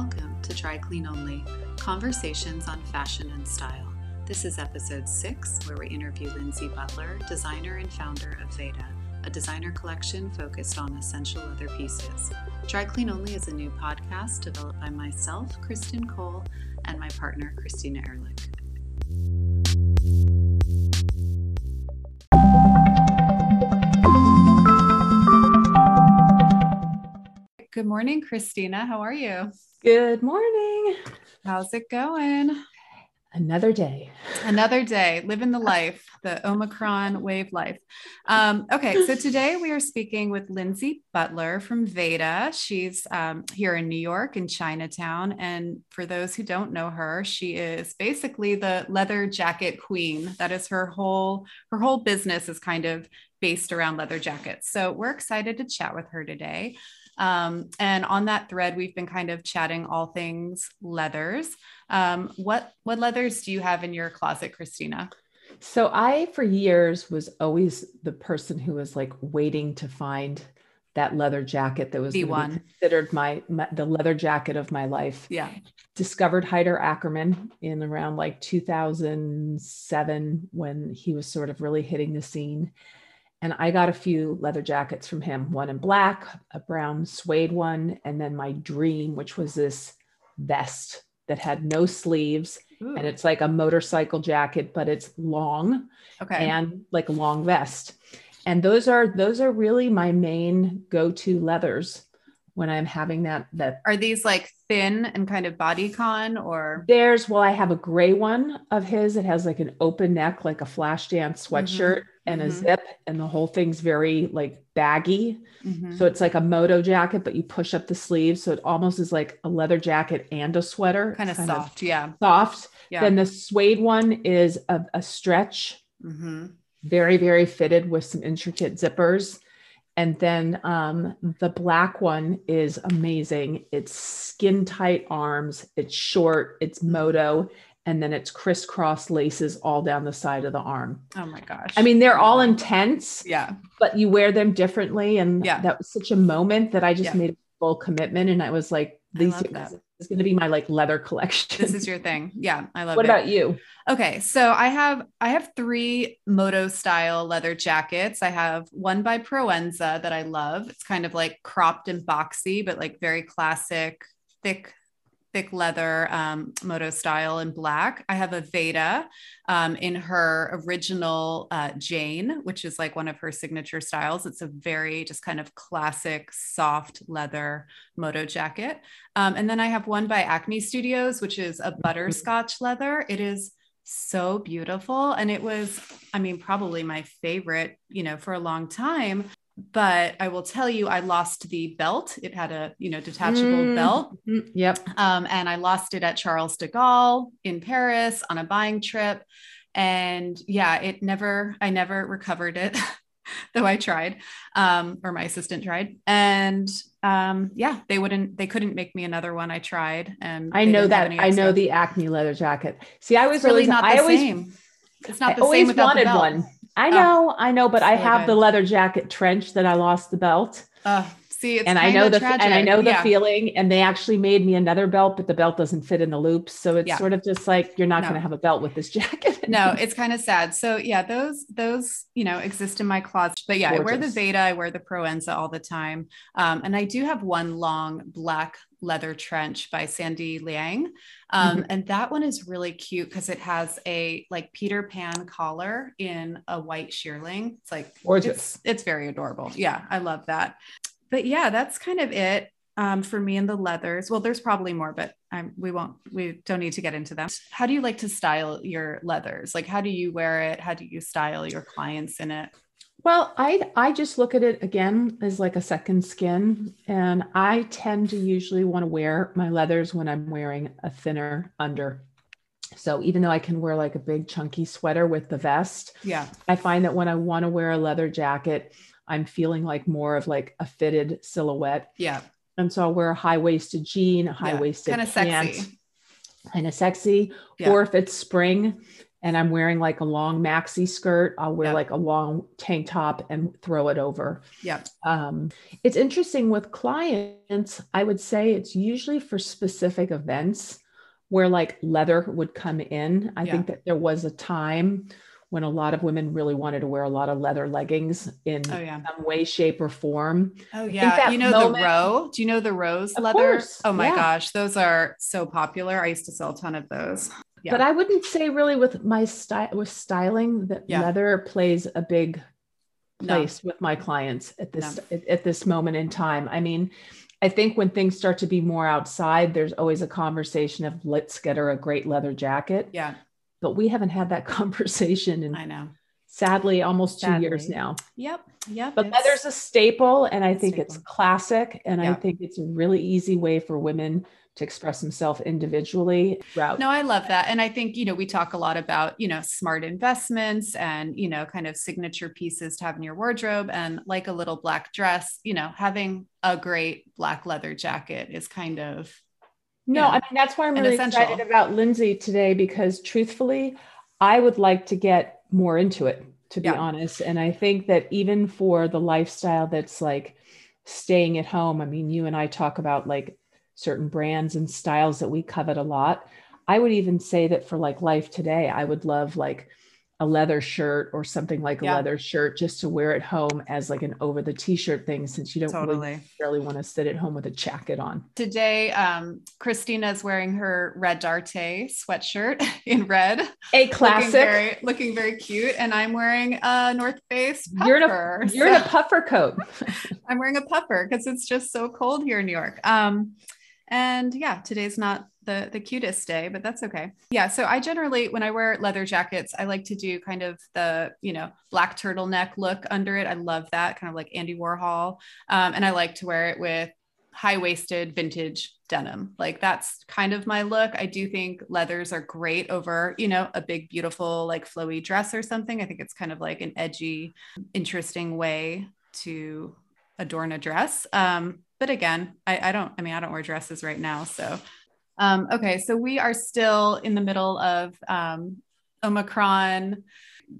Welcome to Dry Clean Only Conversations on Fashion and Style. This is episode six, where we interview Lindsay Butler, designer and founder of Veda, a designer collection focused on essential leather pieces. Dry Clean Only is a new podcast developed by myself, Kristen Cole, and my partner, Christina Ehrlich. Good morning, Christina. How are you? Good morning. How's it going? Another day. Another day, living the life, the Omicron wave life. Um, okay, so today we are speaking with Lindsay Butler from Veda. She's um, here in New York in Chinatown. And for those who don't know her, she is basically the leather jacket queen. That is her whole, her whole business is kind of based around leather jackets. So we're excited to chat with her today. Um, and on that thread, we've been kind of chatting all things leathers. Um, what what leathers do you have in your closet, Christina? So I, for years, was always the person who was like waiting to find that leather jacket that was considered my, my, the leather jacket of my life. Yeah. Discovered Haider Ackermann in around like 2007 when he was sort of really hitting the scene. And I got a few leather jackets from him, one in black, a brown suede one, and then my dream, which was this vest that had no sleeves. Ooh. And it's like a motorcycle jacket, but it's long okay. and like a long vest. And those are those are really my main go-to leathers when I'm having that that are these like thin and kind of bodycon or? There's well I have a gray one of his. It has like an open neck like a Flashdance sweatshirt mm-hmm and mm-hmm. a zip and the whole thing's very like baggy. Mm-hmm. so it's like a moto jacket but you push up the sleeves so it almost is like a leather jacket and a sweater. Kind of soft yeah. soft. Yeah. then the suede one is a, a stretch. Mm-hmm. very very fitted with some intricate zippers and then um, the black one is amazing it's skin tight arms it's short it's moto and then it's crisscross laces all down the side of the arm. Oh my gosh. I mean, they're all intense. Yeah. But you wear them differently. And yeah. that was such a moment that I just yeah. made a full commitment. And I was like, these is going to be my like leather collection. This is your thing. Yeah. I love what it. What about you? Okay. So I have, I have three moto style leather jackets. I have one by Proenza that I love. It's kind of like cropped and boxy, but like very classic, thick thick leather um, moto style in black. I have a Veda um, in her original uh, Jane, which is like one of her signature styles. It's a very just kind of classic soft leather moto jacket. Um, and then I have one by Acne Studios, which is a butterscotch leather. It is so beautiful and it was i mean probably my favorite you know for a long time but I will tell you, I lost the belt. It had a you know detachable mm, belt. Yep. Um, and I lost it at Charles de Gaulle in Paris on a buying trip. And yeah, it never. I never recovered it, though I tried, um, or my assistant tried. And um, yeah, they wouldn't. They couldn't make me another one. I tried, and I know that. I know the Acne leather jacket. See, I was really not the I always, same. It's not the I always same wanted one. I oh, know, oh, I know, but I have the leather jacket trench that I lost the belt. Uh, see, and I know the tragic. and I know the yeah. feeling. And they actually made me another belt, but the belt doesn't fit in the loops, so it's yeah. sort of just like you're not no. going to have a belt with this jacket. no, it's kind of sad. So yeah, those those you know exist in my closet. But yeah, Gorgeous. I wear the Veda, I wear the Proenza all the time, um, and I do have one long black leather trench by Sandy Liang. Um, mm-hmm. And that one is really cute because it has a like Peter Pan collar in a white shearling. It's like gorgeous. It's, it's very adorable. Yeah, I love that. But yeah, that's kind of it um, for me and the leathers. Well, there's probably more, but I'm, we won't, we don't need to get into them. How do you like to style your leathers? Like, how do you wear it? How do you style your clients in it? Well, I I just look at it again as like a second skin, and I tend to usually want to wear my leathers when I'm wearing a thinner under. So even though I can wear like a big chunky sweater with the vest, yeah, I find that when I want to wear a leather jacket, I'm feeling like more of like a fitted silhouette. Yeah. And so I'll wear a high waisted jean, a high waisted yeah, kind of sexy, kind of sexy. Yeah. Or if it's spring, and I'm wearing like a long maxi skirt, I'll wear Yep. like a long tank top and throw it over. Yeah. Um, it's interesting with clients, I would say it's usually for specific events where like leather would come in. I Yeah. think that there was a time when a lot of women really wanted to wear a lot of leather leggings in Oh yeah. some way, shape, or form. Oh yeah. You know moment- the row? Do you know the Row's leather? course, Oh my yeah. gosh, those are so popular. I used to sell a ton of those. Yeah. But I wouldn't say really with my style with styling that leather plays a big No. place with my clients at this at, at this moment in time. I mean, I think when things start to be more outside, there's always a conversation of let's get her a great leather jacket. Yeah, But we haven't had that conversation in I know. sadly almost two years now. Yep. Yep. But leather's a staple, and I think it's classic, and Yeah. I think it's a really easy way for women to express themselves individually throughout. No, I love that. And I think, you know, we talk a lot about, you know, smart investments and, you know, kind of signature pieces to have in your wardrobe. And like a little black dress, you know, having a great black leather jacket is kind of, No, Yeah. I mean that's why I'm really excited about Lindsay today because truthfully, I would like to get more into it, to be Yeah. honest. And I think that even for the lifestyle that's like staying at home, I mean, you and I talk about like certain brands and styles that we covet a lot. I would even say that for like life today, I would love like a leather shirt or something like a leather shirt just to wear at home as like an over the t-shirt thing since you don't really totally. necessarily want to sit at home with a jacket on. Today, um, Christina's wearing her red Darte sweatshirt in red. A Looking classic. very, looking very cute. And I'm wearing a North Face You're in a- puffer. You're in a puffer coat. I'm wearing a puffer because it's just so cold here in New York. Um, and yeah, today's not the the cutest day, but that's okay. Yeah, so I generally when I wear leather jackets, I like to do kind of the you know black turtleneck look under it. I love that kind of like Andy Warhol, um, and I like to wear it with high waisted vintage denim. Like that's kind of my look. I do think leathers are great over you know a big beautiful like flowy dress or something. I think it's kind of like an edgy, interesting way to adorn a dress. Um, but again, I, I don't, I mean, I don't wear dresses right now. So, um, okay. So we are still in the middle of um, Omicron.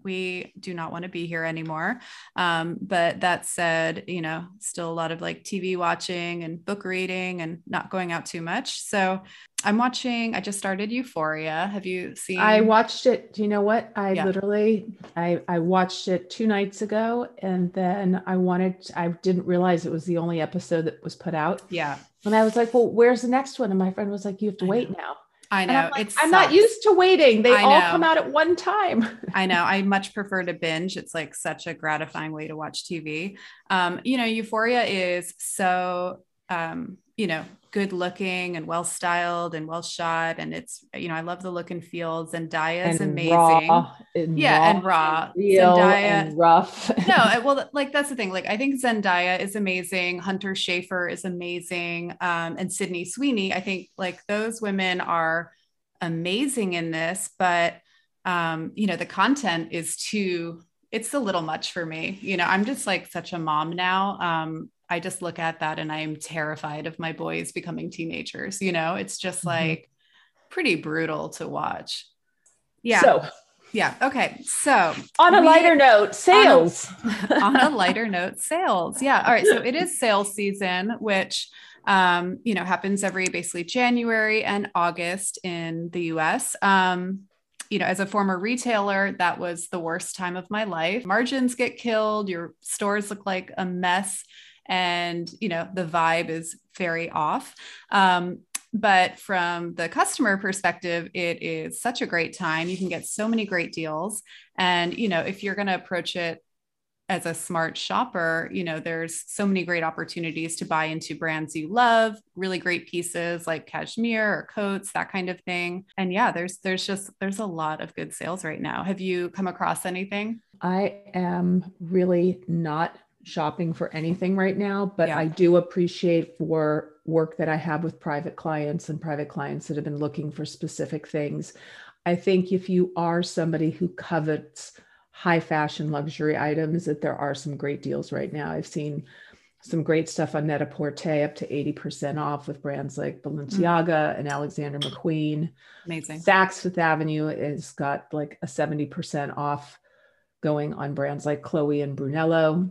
We do not want to be here anymore. Um, but that said, you know, still a lot of like TV watching and book reading and not going out too much. So I'm watching, I just started Euphoria. Have you seen? I watched it. Do you know what? I Yeah. literally I I watched it two nights ago and then I wanted I didn't realize it was the only episode that was put out. yeah, And I was like, "Well, where's the next one?" And my friend was like, "You have to I wait know. now." I know. I'm like, it's I'm not used to waiting. They all come out at one time. I know. I much prefer to binge. It's like such a gratifying way to watch TV. Um, you know, Euphoria is so, um, you know, good looking and well styled and well shot. And it's, you know, I love the look and feels and Zendaya is and amazing. raw and Yeah, and raw. real Zendaya- and rough. no, well, like that's the thing. Like, I think Zendaya is amazing. Hunter Schafer is amazing. Um, and Sydney Sweeney, I think like those women are amazing in this, but um, you know, the content is too, it's a little much for me. You know, I'm just like such a mom now. Um, I just look at that and I am terrified of my boys becoming teenagers. You know, it's just Mhm. like pretty brutal to watch. Yeah. So, yeah. Okay. So on a we- lighter note, sales. on a lighter note, sales. Yeah. All right. So it is sales season, which um, you know happens every basically January and August in the US. Um, you know, as a former retailer, that was the worst time of my life. Margins get killed, your stores look like a mess, and you know, the vibe is very off. Um, but from the customer perspective, it is such a great time. You can get so many great deals. And, you know, if you're going to approach it as a smart shopper, you know, there's so many great opportunities to buy into brands you love, really great pieces like cashmere or coats, that kind of thing. And yeah, there's there's just there's a lot of good sales right now. Have you come across anything? I am really not shopping for anything right now, but Yeah. I do appreciate for work that I have with private clients and private clients that have been looking for specific things. I think if you are somebody who covets high fashion luxury items, that there are some great deals right now. I've seen some great stuff on Net-a-Porter up to 80% off with brands like Balenciaga mm. and Alexander McQueen. Amazing. Saks Fifth Avenue has got like a 70% off going on brands like Chloe and Brunello.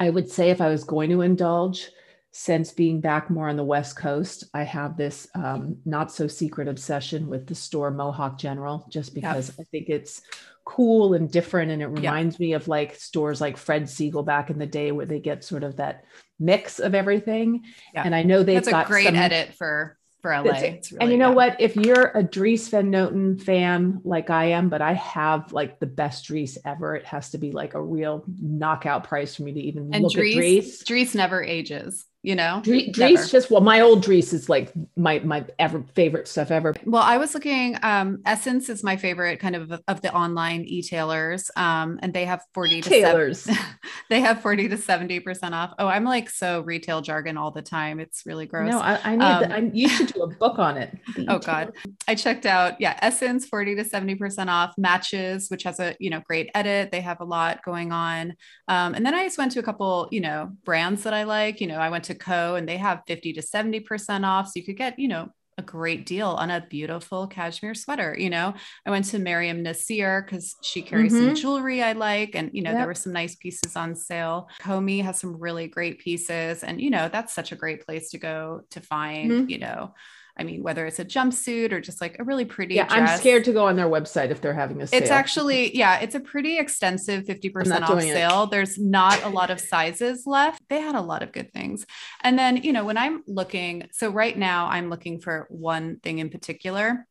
I would say if I was going to indulge, since being back more on the West Coast, I have this um, not so secret obsession with the store Mohawk General, just because yep. I think it's cool and different. And it reminds yep. me of like stores like Fred Segal back in the day where they get sort of that mix of everything. Yep. And I know they've That's got a great some, edit for for LA. Really, and you know yeah. what? If you're a Dries Van Noten fan like I am, but I have like the best Dries ever, it has to be like a real knockout price for me to even and look Dries, at Dries. Dries never ages you know? Dries, Dries just well my old Dries is like my my ever favorite stuff ever. Well I was looking um SSENSE is my favorite kind of of the online e-tailers um and they have 40 tailors they have 40 to 70 percent off. Oh I'm like so retail jargon all the time. It's really gross. No I, I need um, I, you should do a book on it. Oh god. I checked out yeah SSENSE 40 to 70 percent off. Matches which has a you know great edit. They have a lot going on. Um and then I just went to a couple you know brands that I like. You know I went to Co. and they have 50 to 70% off. So you could get, you know, a great deal on a beautiful cashmere sweater. You know, I went to Miriam Nasir because she carries mm-hmm. some jewelry I like, and you know, yep. there were some nice pieces on sale. Komi has some really great pieces, and you know, that's such a great place to go to find, mm-hmm. you know, I mean, whether it's a jumpsuit or just like a really pretty. Yeah, dress. I'm scared to go on their website if they're having a sale. It's actually, yeah, it's a pretty extensive 50% off sale. It. There's not a lot of sizes left. They had a lot of good things. And then, you know, when I'm looking, so right now I'm looking for one thing in particular.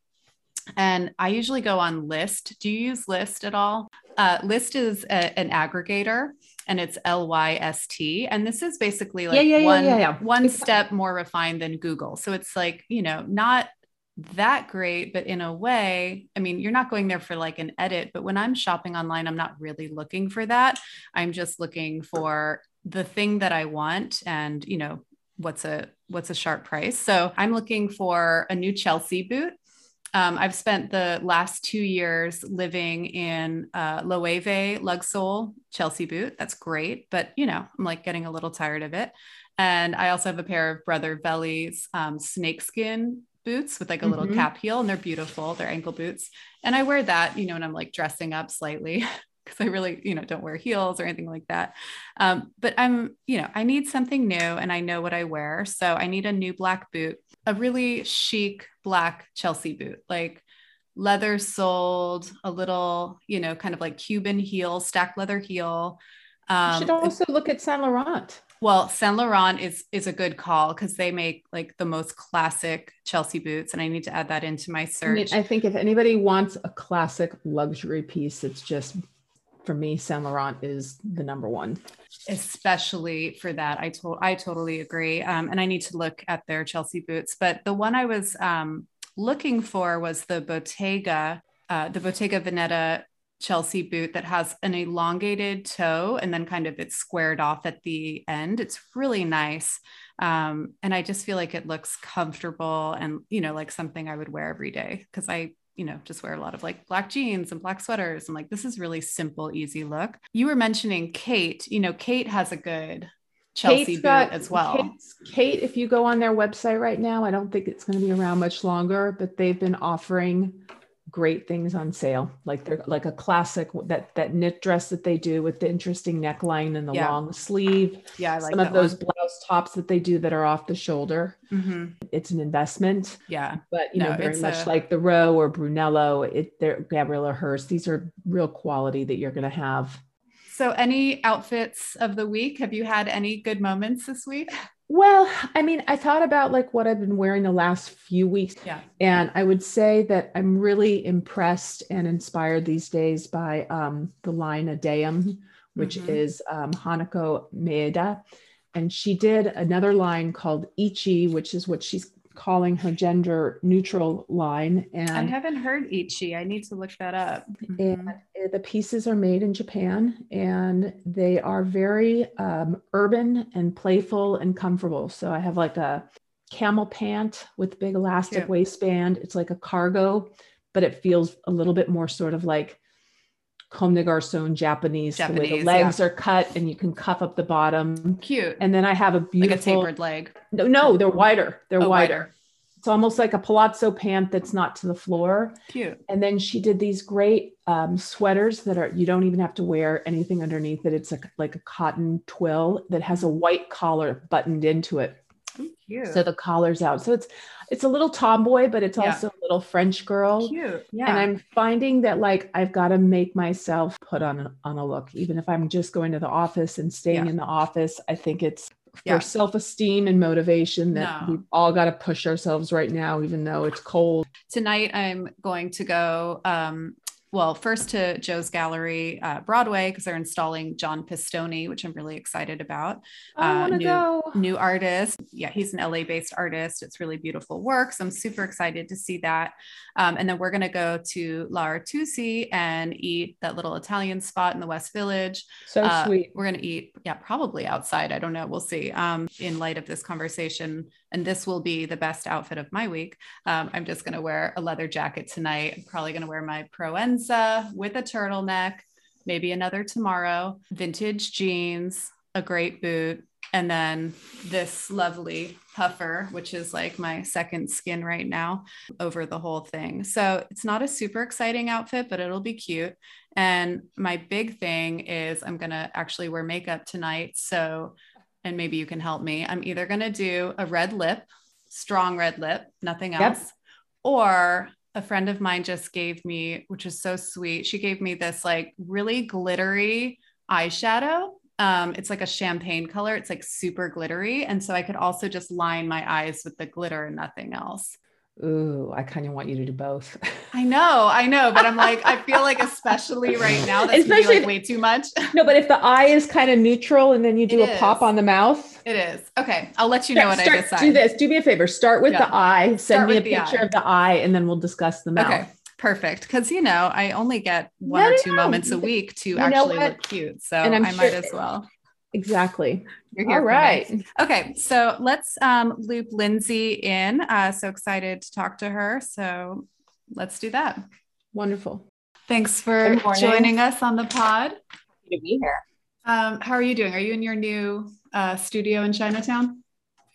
And I usually go on Lyst. Do you use Lyst at all? Uh, Lyst is a, an aggregator and it's L Y S T. And this is basically like yeah, yeah, one, yeah, one step more refined than Google. So it's like, you know, not that great, but in a way, I mean, you're not going there for like an edit, but when I'm shopping online, I'm not really looking for that. I'm just looking for the thing that I want and, you know, what's a what's a sharp price. So I'm looking for a new Chelsea boot um, I've spent the last two years living in uh, Loewe Lugsole Chelsea boot. That's great, but you know, I'm like getting a little tired of it. And I also have a pair of Brother Vellies um, snakeskin boots with like a little mm-hmm. cap heel, and they're beautiful. They're ankle boots, and I wear that, you know, when I'm like dressing up slightly. because I really, you know, don't wear heels or anything like that. Um, but I'm, you know, I need something new and I know what I wear. So I need a new black boot a really chic black Chelsea boot, like leather soled, a little, you know, kind of like Cuban heel, stacked leather heel. Um, you should also look at Saint Laurent. Well, Saint Laurent is is a good call because they make like the most classic Chelsea boots, and I need to add that into my search. I, mean, I think if anybody wants a classic luxury piece, it's just for me, Saint Laurent is the number one. Especially for that, I told I totally agree. Um, and I need to look at their Chelsea boots. But the one I was um, looking for was the Bottega, uh, the Bottega Veneta Chelsea boot that has an elongated toe and then kind of it's squared off at the end. It's really nice. Um, and I just feel like it looks comfortable and, you know, like something I would wear every day because I you know, just wear a lot of like black jeans and black sweaters. I'm like, this is really simple, easy look. You were mentioning Khaite, you know, Khaite has a good Chelsea Khaite's boot got, as well. Khaite, if you go on their website right now, I don't think it's going to be around much longer, but they've been offering great things on sale. Like they're like a classic that that knit dress that they do with the interesting neckline and the yeah. long sleeve. Yeah, I like some of those one. blouse tops that they do that are off the shoulder. Mm-hmm. It's an investment. Yeah, but you no, know, very much a... like the Row or Brunello. It they're Gabriela Hearst. These are real quality that you're going to have. So, any outfits of the week? Have you had any good moments this week? Well, I mean, I thought about like what I've been wearing the last few weeks. Yeah. And I would say that I'm really impressed and inspired these days by um, the line Adeam, which mm-hmm. is um, Hanako Maeda. And she did another line called Ichi, which is what she's calling her gender neutral line. And I haven't heard Ichi. I need to look that up. And the pieces are made in Japan and they are very um, urban and playful and comfortable. So I have like a camel pant with big elastic yeah. waistband. It's like a cargo, but it feels a little bit more sort of like comme des garçons Japanese, the way the Japanese, legs are cut and you can cuff up the bottom. Cute. And then I have a like a beautiful tapered leg. no, no, they're wider. They're Oh, wider. It's almost like a palazzo pant that's not to the floor. Cute. And then she did these great um, sweaters that are you don't even have to wear anything underneath it. It's like like a cotton twill that has a white collar buttoned into it. Cute. So the collar's out. So it's it's a little tomboy, but it's Yeah. also a little French girl. cute. Yeah. And I'm finding that like I've got to make myself put on on a look, even if I'm just going to the office and staying Yeah. in the office. I think it's for Yeah. self-esteem and motivation that No. we've all got to push ourselves right now, even though it's cold. tonight i'm going to go um, well first to joe's gallery uh, broadway because they're installing john pistone which i'm really excited about I Uh, want to new- go. new artist yeah he's an la based artist it's really beautiful work so i'm super excited to see that um, and then we're going to go to L'Artusi and eat that little italian spot in the west village So uh, sweet. We're going to eat, yeah, probably outside. I don't know. We'll see. Um, in light of this conversation, and this will be the best outfit of my week. Um, I'm just going to wear a leather jacket tonight. I'm probably going to wear my Proenza with a turtleneck, maybe another tomorrow, vintage jeans, a great boot, and then this lovely puffer, which is like my second skin right now over the whole thing. So it's not a super exciting outfit, but it'll be cute. And my big thing is I'm going to actually wear makeup tonight. So, and maybe you can help me. I'm either going to do a red lip, strong red lip, nothing Yep. else, or a friend of mine just gave me, which is so sweet. She gave me this like really glittery eyeshadow. Um, it's like a champagne color. It's like super glittery. And so I could also just line my eyes with the glitter and nothing else. Ooh, I kind of want you to do both. I know, I know, but I'm like, I feel like especially right now, that's Especially- like way too much. no, but if the eye is kind of neutral and then you do It a pop on the mouth. It is. Okay. I'll let you know what I decide. do this. Do me a favor. Start with Yeah. the eye. Send Start me a picture eye. of the eye, and then we'll discuss the mouth. Okay. Perfect. Because, you know, I only get one No, or two no. moments a week to know actually look cute. So And I'm I might sure- as well. Exactly. You're here All me. right. Okay. So let's um, loop Lindsay in. Uh, so excited to talk to her. So let's do that. Wonderful. Thanks for joining us on the pod. to be here. Um, how are you doing? Are you in your new uh, studio in Chinatown?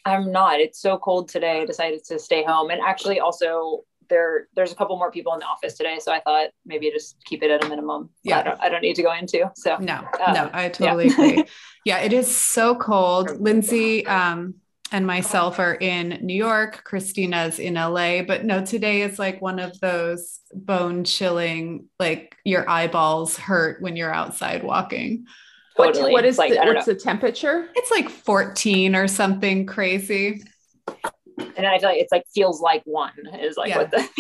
I'm not. It's so cold today. I decided to stay home, and actually, also there there's a couple more people in the office today, so I thought maybe just keep it at a minimum. Yeah. I don't, I don't need to go into. So No, Uh, no, I totally agree. Yeah, it is so cold. Lindsay um, and myself are in New York. Christina's in LA, but no, today is like one of those bone chilling, like your eyeballs hurt when you're outside walking. totally. What, what is like the, what's know. the temperature? It's like 14 or something crazy. And I feel like it's like feels like one is like Yeah. what the No,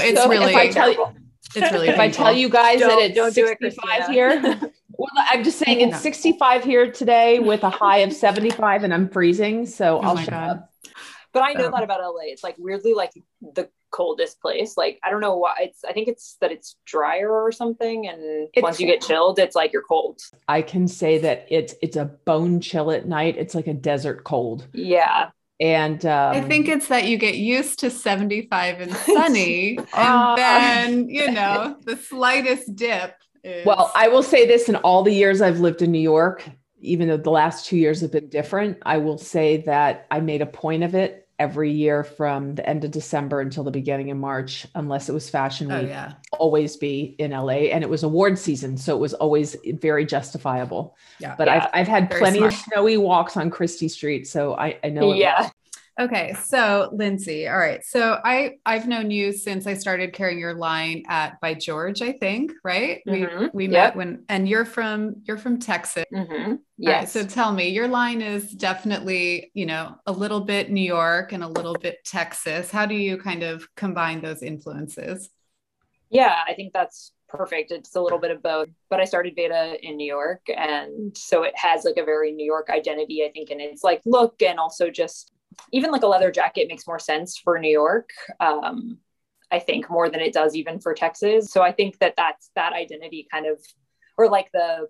it's So really- If I tell you, It's really if I tell you guys Don't- that it's don't do it, 65 Christina. here, well, I'm just saying it's No. 65 here today with a high of 75, and I'm freezing. So Oh I'll my shut God. up. But I know So- that about LA. It's like weirdly like the coldest place. Like I don't know why. It's I think it's that it's drier or something, and It's- once you get chilled, it's like you're cold. I can say that it's it's a bone chill at night. It's like a desert cold, Yeah, and um, I think it's that you get used to 75 and sunny, and Ah. then, you know, the slightest dip is. Well, I will say this in all the years I've lived in New York, even though the last two years have been different, I will say that I made a point of it every year from the end of December until the beginning of March, unless it was fashion oh, week, yeah. always be in LA. And it was award season. So it was always very justifiable. Yeah. But Yeah. I've, I've had Very plenty of snowy walks on Chrystie Street. So I, I know yeah. Okay, so Lindsay, all right. So I I've known you since I started carrying your line at by George, I think, right? Mhm. We we Yep. met when and you're from you're from Texas. Mm-hmm. All right, Yes. so tell me, your line is definitely, you know, a little bit New York and a little bit Texas. How do you kind of combine those influences? Yeah, I think that's perfect. It's a little bit of both. But I started Veda in New York. And so it has like a very New York identity, I think, and its like look and also just even like a leather jacket makes more sense for New York. Um, I think more than it does even for Texas. So I think that that's that identity kind of, or like the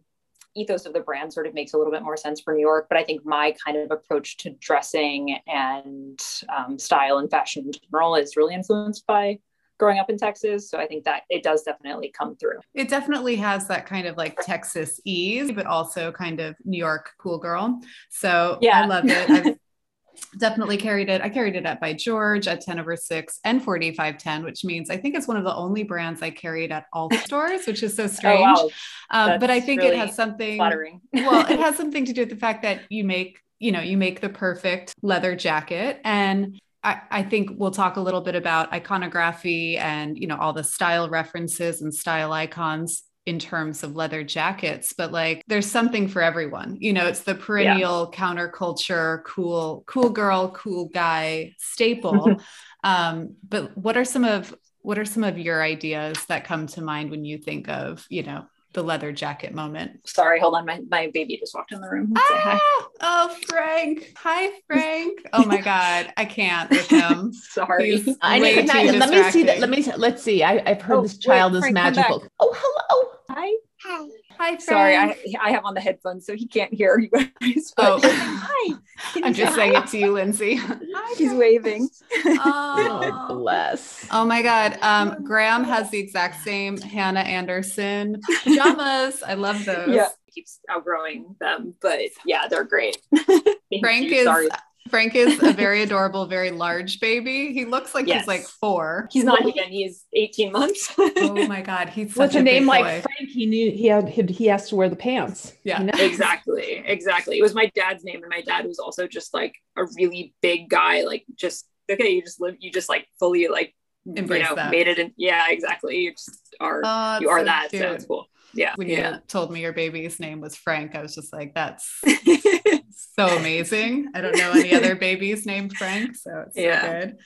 ethos of the brand sort of makes a little bit more sense for New York. But I think my kind of approach to dressing and um, style and fashion in general is really influenced by growing up in Texas. So I think that it does definitely come through. It definitely has that kind of like Texas ease, but also kind of New York cool girl. So yeah. I love it. I've definitely carried it. I carried it at by George at 10 over 6 and 4510, which means I think it's one of the only brands I carried at all stores, which is so strange. Oh, wow. um, but I think really it has something flattering. well, it has something to do with the fact that you make, you know, you make the perfect leather jacket and I, I think we'll talk a little bit about iconography and you know all the style references and style icons in terms of leather jackets, but like there's something for everyone. You know, it's the perennial yeah. counterculture, cool, cool girl, cool guy staple. um, but what are some of what are some of your ideas that come to mind when you think of, you know, the leather jacket moment. Sorry, hold on. My, my baby just walked in the room. Ah, oh, Frank. Hi, Frank. Oh my God. I can't with him. Sorry. I need, let me see that. Let me, let's see. I, have heard oh, this child wait, is Frank, magical. Oh, hello. Hi. Hi. Hi, Sorry, I, I have on the headphones, so he can't hear you guys. Oh, hi. I'm just saying it to you, Lindsay. Hi, He's waving. Oh, bless. Oh my God. Um, Graham has the exact same Hanna Andersson pajamas. I love those. Yeah, keeps outgrowing them, but yeah, they're great. Frank you. is Sorry. Frank is a very adorable, very large baby. He looks like yes. he's like four. He's not again. He's 18 months. oh my God. He's with a, a name like Frank. He knew he had, he has to wear the pants. Yeah, exactly. Exactly. It was my dad's name. And my dad was also just like a really big guy. Like just, okay, you just live, you just like fully like, Embrace you know, that. made it. In, yeah, exactly. You just are, oh, you are so that. Cute. So it's cool. Yeah. When yeah. you told me your baby's name was Frank, I was just like, that's so amazing. I don't know any other babies named Frank, so it's yeah. so good.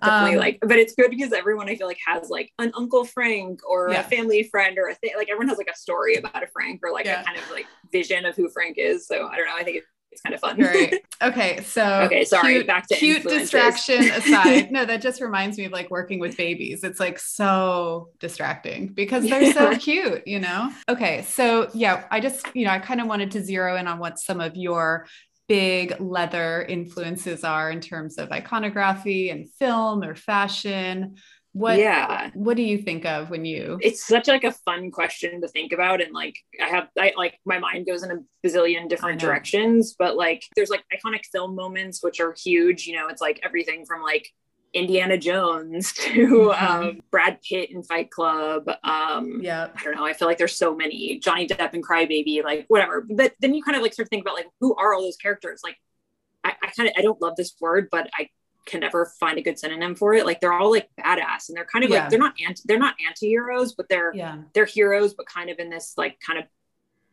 definitely um, like, but it's good because everyone I feel like has like an Uncle Frank or yeah. a family friend or a thing. Like everyone has like a story about a Frank or like yeah. a kind of like vision of who Frank is. So I don't know. I think it's kind of fun. Right. Okay. So okay, sorry. Cute, back to cute distraction aside. No, that just reminds me of like working with babies. It's like so distracting because they're so cute, you know? Okay. So yeah, I just, you know, I kind of wanted to zero in on what some of your big leather influences are in terms of iconography and film or fashion. What yeah. what do you think of when you it's such like a fun question to think about and like i have i like my mind goes in a bazillion different directions but like there's like iconic film moments which are huge you know it's like everything from like Indiana Jones to mm-hmm. um, Brad Pitt in Fight Club. Um, yeah, I don't know. I feel like there's so many Johnny Depp and Crybaby, like whatever. But then you kind of like start to think about like who are all those characters? Like I, I kind of I don't love this word, but I can never find a good synonym for it. Like they're all like badass and they're kind of yeah. like they're not anti they're not anti-heroes, but they're yeah. they're heroes, but kind of in this like kind of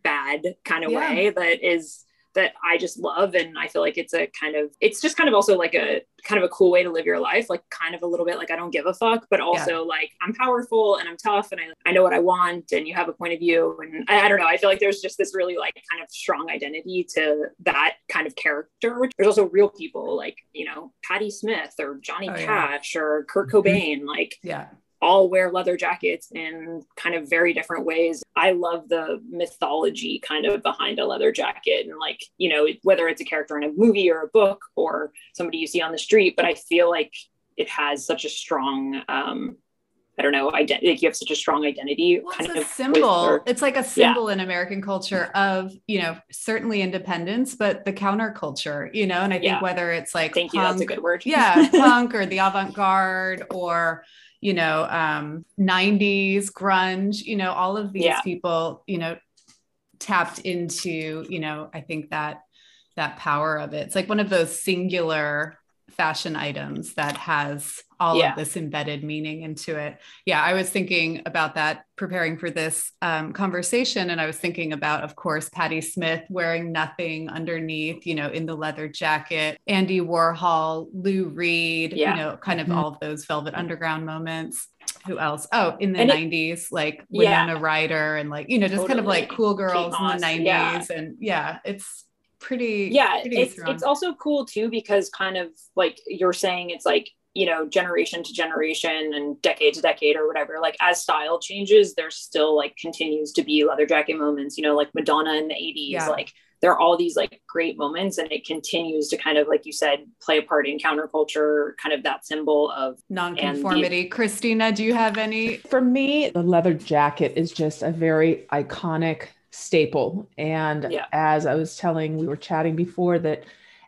bad kind of yeah. way that is that I just love. And I feel like it's a kind of, it's just kind of also like a kind of a cool way to live your life, like kind of a little bit like I don't give a fuck, but also yeah. like I'm powerful and I'm tough and I, I know what I want and you have a point of view. And I, I, don't know, I feel like there's just this really like kind of strong identity to that kind of character. There's also real people like, you know, Patti Smith or Johnny oh, Cash yeah. or Kurt mm-hmm. Cobain. Like, yeah all wear leather jackets in kind of very different ways. I love the mythology kind of behind a leather jacket and like, you know, whether it's a character in a movie or a book or somebody you see on the street, but I feel like it has such a strong um I don't know, identity. Like you have such a strong identity. Well, kind it's of a symbol. It's like a symbol yeah. in American culture of, you know, certainly independence, but the counterculture, you know. And I think yeah. whether it's like thank punk, you, that's a good word. yeah, punk or the avant-garde or you know, um, 90s grunge, you know, all of these yeah. people, you know, tapped into, you know, I think that that power of it. It's like one of those singular fashion items that has all yeah. of this embedded meaning into it. Yeah, I was thinking about that preparing for this um, conversation. And I was thinking about, of course, Patti Smith wearing nothing underneath, you know, in the leather jacket, Andy Warhol, Lou Reed, yeah. you know, kind of mm-hmm. all of those Velvet Underground moments. Who else? Oh, in the and 90s, it, like Winona yeah. Ryder and like, you know, just totally. kind of like cool girls in the 90s. Yeah. And yeah, it's pretty yeah pretty it's, it's also cool too because kind of like you're saying it's like you know generation to generation and decade to decade or whatever like as style changes there's still like continues to be leather jacket moments you know like madonna in the 80s yeah. like there are all these like great moments and it continues to kind of like you said play a part in counterculture kind of that symbol of nonconformity the- christina do you have any? For me the leather jacket is just a very iconic staple and yeah. as i was telling we were chatting before that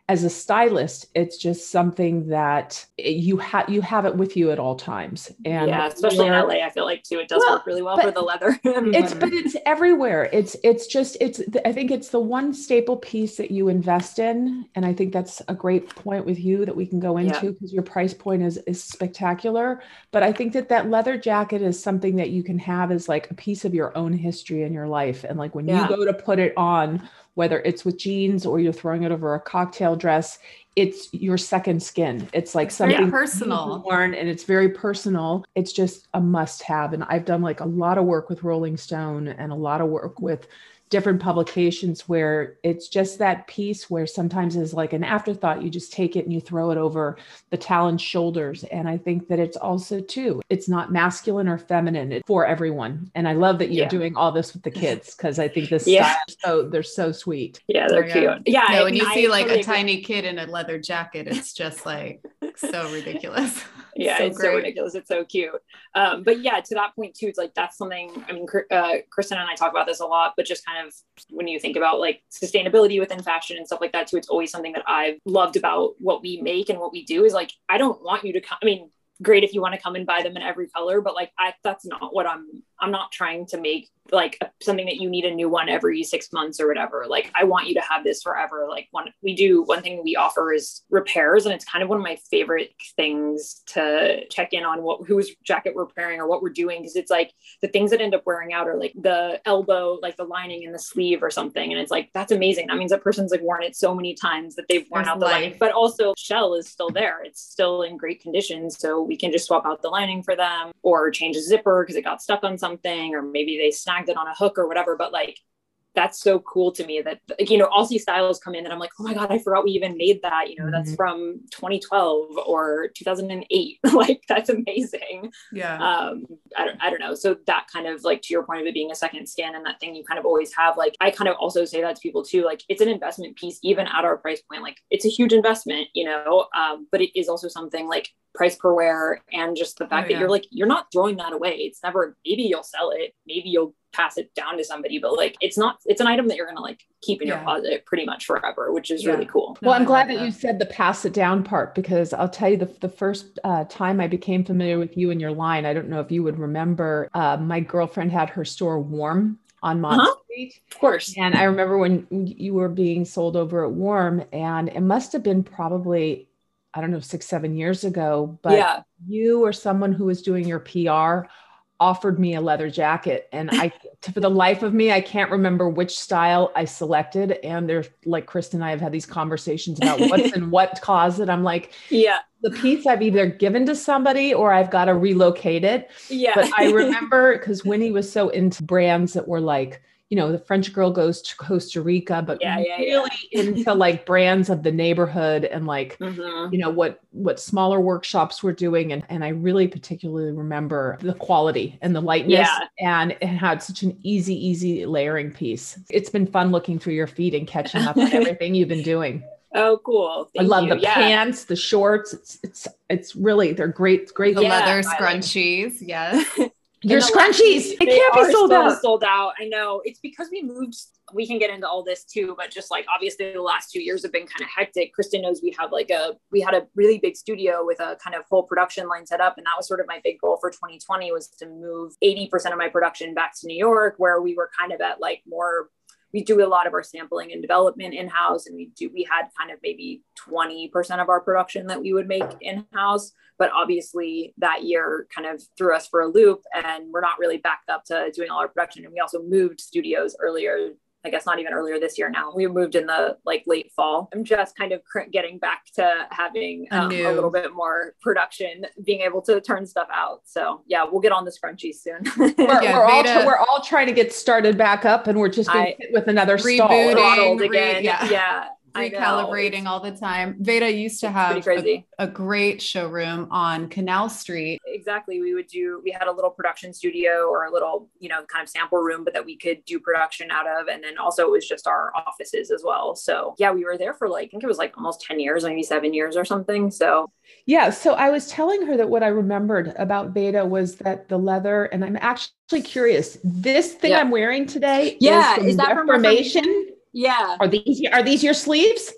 as a stylist, it's just something that you have you have it with you at all times. And yeah, especially in LA, I feel like too, it does well, work really well for the leather. it's but mm-hmm. it's everywhere. It's it's just it's I think it's the one staple piece that you invest in, and I think that's a great point with you that we can go into because yeah. your price point is is spectacular. But I think that that leather jacket is something that you can have as like a piece of your own history in your life, and like when yeah. you go to put it on whether it's with jeans or you're throwing it over a cocktail dress it's your second skin. It's like something personal. worn and it's very personal. It's just a must have. And i've done like a lot of work with rolling stone and a lot of work with different publications where it's just that piece where sometimes is like an afterthought you just take it and you throw it over the talon's shoulders and i think that it's also too it's not masculine or feminine it's for everyone and i love that you're yeah. doing all this with the kids because i think this yeah so they're so sweet yeah they're cute yeah no, when you I see like totally a tiny kid in a leather jacket it's just like so ridiculous yeah, so it's great. so ridiculous. It's so cute. Um, but yeah, to that point too, it's like that's something. I mean, uh, Kristen and I talk about this a lot, but just kind of when you think about like sustainability within fashion and stuff like that too, it's always something that I've loved about what we make and what we do. Is like I don't want you to come. I mean, great if you want to come and buy them in every color, but like I, that's not what I'm. I'm not trying to make like something that you need a new one every six months or whatever. Like I want you to have this forever. Like one we do one thing we offer is repairs, and it's kind of one of my favorite things to check in on what whose jacket we're repairing or what we're doing because it's like the things that end up wearing out are like the elbow, like the lining in the sleeve or something, and it's like that's amazing. That means that person's like worn it so many times that they've worn There's out the life. lining, but also shell is still there. It's still in great condition, so we can just swap out the lining for them or change a zipper because it got stuck on something, or maybe they snagged it on a hook or whatever. But like that's so cool to me that like, you know all Aussie styles come in and I'm like oh my god I forgot we even made that you know mm-hmm. that's from 2012 or 2008 like that's amazing yeah um I don't I don't know so that kind of like to your point of it being a second skin and that thing you kind of always have like I kind of also say that to people too like it's an investment piece even at our price point like it's a huge investment you know um but it is also something like price per wear and just the fact oh, yeah. that you're like you're not throwing that away it's never maybe you'll sell it maybe you'll pass it down to somebody but like it's not it's an item that you're gonna like keep in yeah. your closet pretty much forever which is yeah. really cool well no, i'm glad that, that, you said the pass it down part because i'll tell you the, the first uh, time i became familiar with you and your line i don't know if you would remember uh, my girlfriend had her store warm on Mott uh-huh. Street. Of course. And I remember when you were being sold over at Warm, and it must have been probably I don't know, six, seven years ago, but yeah. you or someone who was doing your PR offered me a leather jacket. And I, for the life of me, I can't remember which style I selected. And there's like Kristen and I have had these conversations about what's in what closet. I'm like, yeah, the piece I've either given to somebody or I've got to relocate it. Yeah. But I remember because Winnie was so into brands that were like, you know, the French girl goes to Costa Rica, but yeah, yeah, really yeah. into like brands of the neighborhood and like, mm-hmm. you know, what what smaller workshops were doing. And and I really particularly remember the quality and the lightness and it had such an easy, easy layering piece. It's been fun looking through your feed and catching up on everything you've been doing. Oh, cool. Thank I love you. the yeah. pants, the shorts. It's it's it's really they're great, great. The leather scrunchies. Yes. Your scrunchies, it can't be sold out. Sold out. I know. It's because we moved. We can get into all this too, but just like obviously the last two years have been kind of hectic. Kristen knows we have like a we had a really big studio with a kind of full production line set up, and that was sort of my big goal for 2020 was to move 80% of my production back to New York, where we were kind of at like more we do a lot of our sampling and development in house, and we do we had kind of maybe 20% of our production that we would make in house. But obviously, that year kind of threw us for a loop, and we're not really backed up to doing all our production. And we also moved studios earlier I guess not even earlier this year now. We moved in the like late fall. I'm just kind of getting back to having um, a, a, little bit more production, being able to turn stuff out. So yeah, we'll get on the scrunchies soon. we're, yeah, we're all, we're all trying to get started back up and we're just being I, hit with another stall. Rebooting, again. Re- yeah. yeah. Recalibrating all the time. Veda used to have a, a, great showroom on Canal Street. Exactly. We would do, we had a little production studio or a little, you know, kind of sample room, but that we could do production out of. And then also it was just our offices as well. So yeah, we were there for like, I think it was like almost 10 years, maybe seven years or something. So yeah. So I was telling her that what I remembered about Veda was that the leather, and I'm actually curious, this thing I'm wearing today yeah, is, is that Reformation? From yeah. Are these are these your sleeves?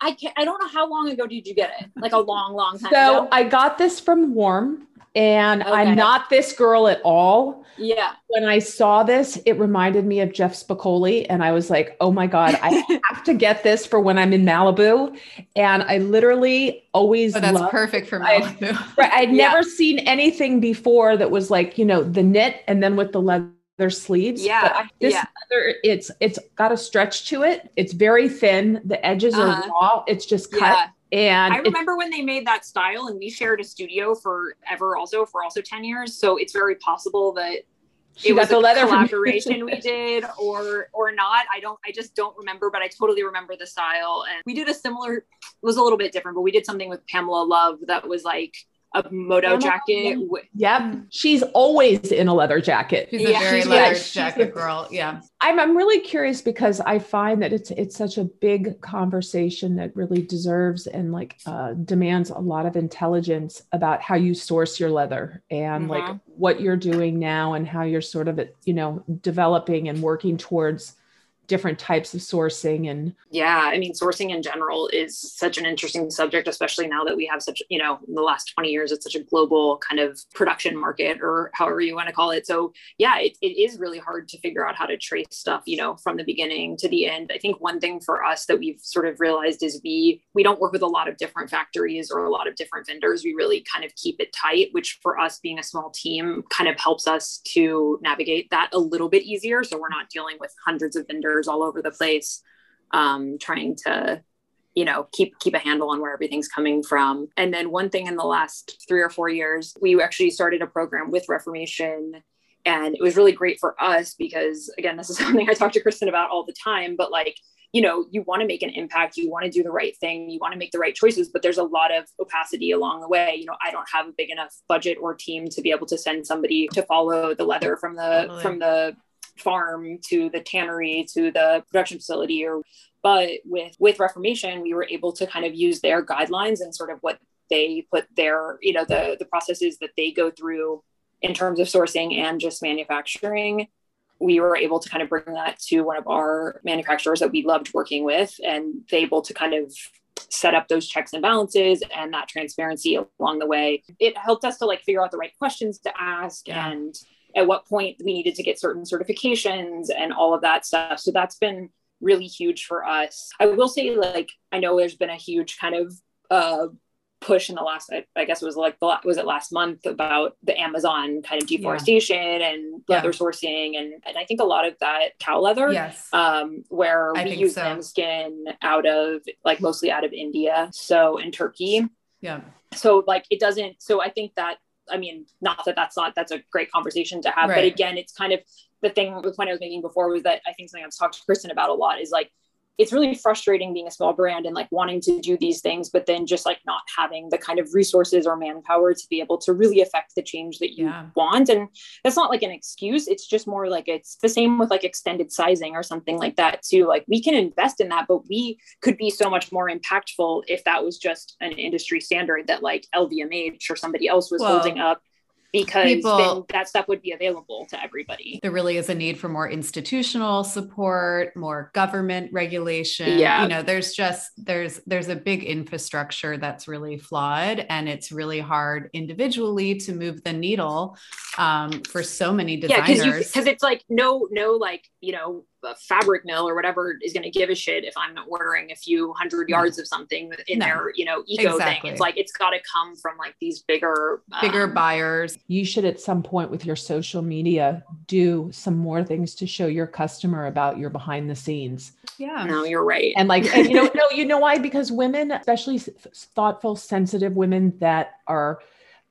I can't, I don't know how long ago did you get it? Like a long, long time so ago. I got this from Warm and okay. I'm not this girl at all. Yeah. When I saw this, it reminded me of Jeff Spicoli. And I was like, oh my God, I have to get this for when I'm in Malibu. And I literally always oh, that's loved, perfect for Malibu. I, right. I'd yeah. never seen anything before that was like, you know, the knit and then with the leather their sleeves. Yeah. this yeah. leather, it's it's got a stretch to it. It's very thin. The edges uh-huh. are raw. It's just cut. Yeah. And I remember when they made that style and we shared a studio forever also for also 10 years. So it's very possible that she it was a leather collaboration we did or or not. I don't I just don't remember, but I totally remember the style. And we did a similar it was a little bit different, but we did something with Pamela Love that was like a moto jacket. Yep. She's always in a leather jacket. She's a yeah. very she's, leather yeah, jacket a, girl. Yeah. I'm I'm really curious because I find that it's it's such a big conversation that really deserves and like uh, demands a lot of intelligence about how you source your leather and mm-hmm. like what you're doing now and how you're sort of you know developing and working towards different types of sourcing and yeah i mean sourcing in general is such an interesting subject especially now that we have such you know in the last 20 years it's such a global kind of production market or however you want to call it. So yeah it, it is really hard to figure out how to trace stuff you know from the beginning to the end. I think one thing for us that we've sort of realized is we we don't work with a lot of different factories or a lot of different vendors. We really kind of keep it tight which for us being a small team kind of helps us to navigate that a little bit easier. So we're not dealing with hundreds of vendors all over the place, um, trying to you know keep keep a handle on where everything's coming from. And then one thing in the last three or four years, we actually started a program with Reformation. And it was really great for us because, again, this is something I talk to Kristen about all the time. But like, you know, you want to make an impact, you want to do the right thing, you want to make the right choices, but there's a lot of opacity along the way. You know, I don't have a big enough budget or team to be able to send somebody to follow the leather from the totally. from the farm to the tannery to the production facility or but with with reformation we were able to kind of use their guidelines and sort of what they put their you know the the processes that they go through in terms of sourcing and just manufacturing we were able to kind of bring that to one of our manufacturers that we loved working with and they able to kind of set up those checks and balances and that transparency along the way it helped us to like figure out the right questions to ask yeah. and at what point we needed to get certain certifications and all of that stuff. So that's been really huge for us. I will say, like, I know there's been a huge kind of uh, push in the last, I, I, guess it was like, the, was it last month about the Amazon kind of deforestation yeah. and leather yeah. sourcing. And, and I think a lot of that cow leather, yes. um, where I we use so. lambskin out of like mostly out of India. So in Turkey. Yeah. So like it doesn't, so I think that I mean, not that that's not that's a great conversation to have, right. but again, it's kind of the thing the point I was making before was that I think something I've talked to Kristen about a lot is like it's really frustrating being a small brand and like wanting to do these things, but then just like not having the kind of resources or manpower to be able to really affect the change that you yeah. want. And that's not like an excuse. It's just more like it's the same with like extended sizing or something like that too. Like we can invest in that, but we could be so much more impactful if that was just an industry standard that like LVMH or somebody else was well, holding up because People, then that stuff would be available to everybody. There really is a need for more institutional support, more government regulation. Yeah. You know, there's just there's there's a big infrastructure that's really flawed and it's really hard individually to move the needle um, for so many designers. Yeah, because it's like no, no, like, you know, a fabric mill or whatever is going to give a shit if I'm ordering a few hundred yards of something in no. their, you know, eco exactly. thing. It's like it's got to come from like these bigger, bigger um, buyers. You should at some point with your social media do some more things to show your customer about your behind the scenes. Yeah, no, you're right. And like, and you know, no, you know why? Because women, especially thoughtful, sensitive women that are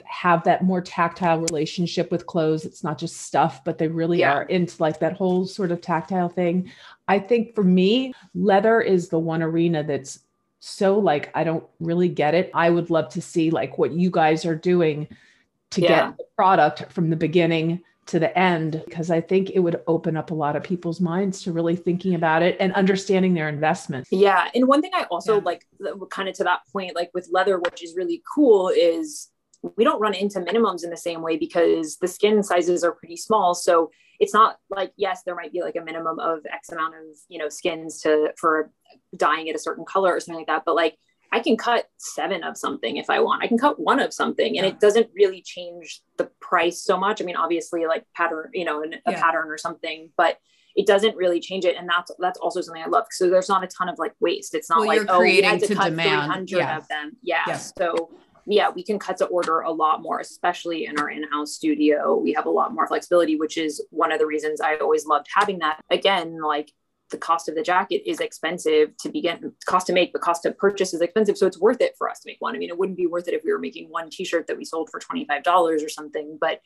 have that more tactile relationship with clothes. It's not just stuff, but they really Yeah. are into like that whole sort of tactile thing. I think for me, leather is the one arena that's so like I don't really get it. I would love to see like what you guys are doing to Yeah. get the product from the beginning to the end because I think it would open up a lot of people's minds to really thinking about it and understanding their investment. Yeah. And one thing I also Yeah. like, kind of to that point, like with leather, which is really cool, is we don't run into minimums in the same way because the skin sizes are pretty small. So it's not like, yes, there might be like a minimum of X amount of, you know, skins to, for dyeing it a certain color or something like that. But like, I can cut seven of something if I want. I can cut one of something and Yeah. it doesn't really change the price so much. I mean, obviously like pattern, you know, a Yeah. pattern or something, but it doesn't really change it. And that's, that's also something I love. So there's not a ton of like waste. It's not Well, like, oh, we had creating to, to cut demand. 300 Yeah. of them. Yeah. Yeah. So yeah, we can cut to order a lot more, especially in our in-house studio. We have a lot more flexibility, which is one of the reasons I always loved having that. Again, like the cost of the jacket is expensive to begin cost to make the cost to purchase is expensive so it's worth it for us to make one i mean it wouldn't be worth it if we were making one t-shirt that we sold for $25 or something but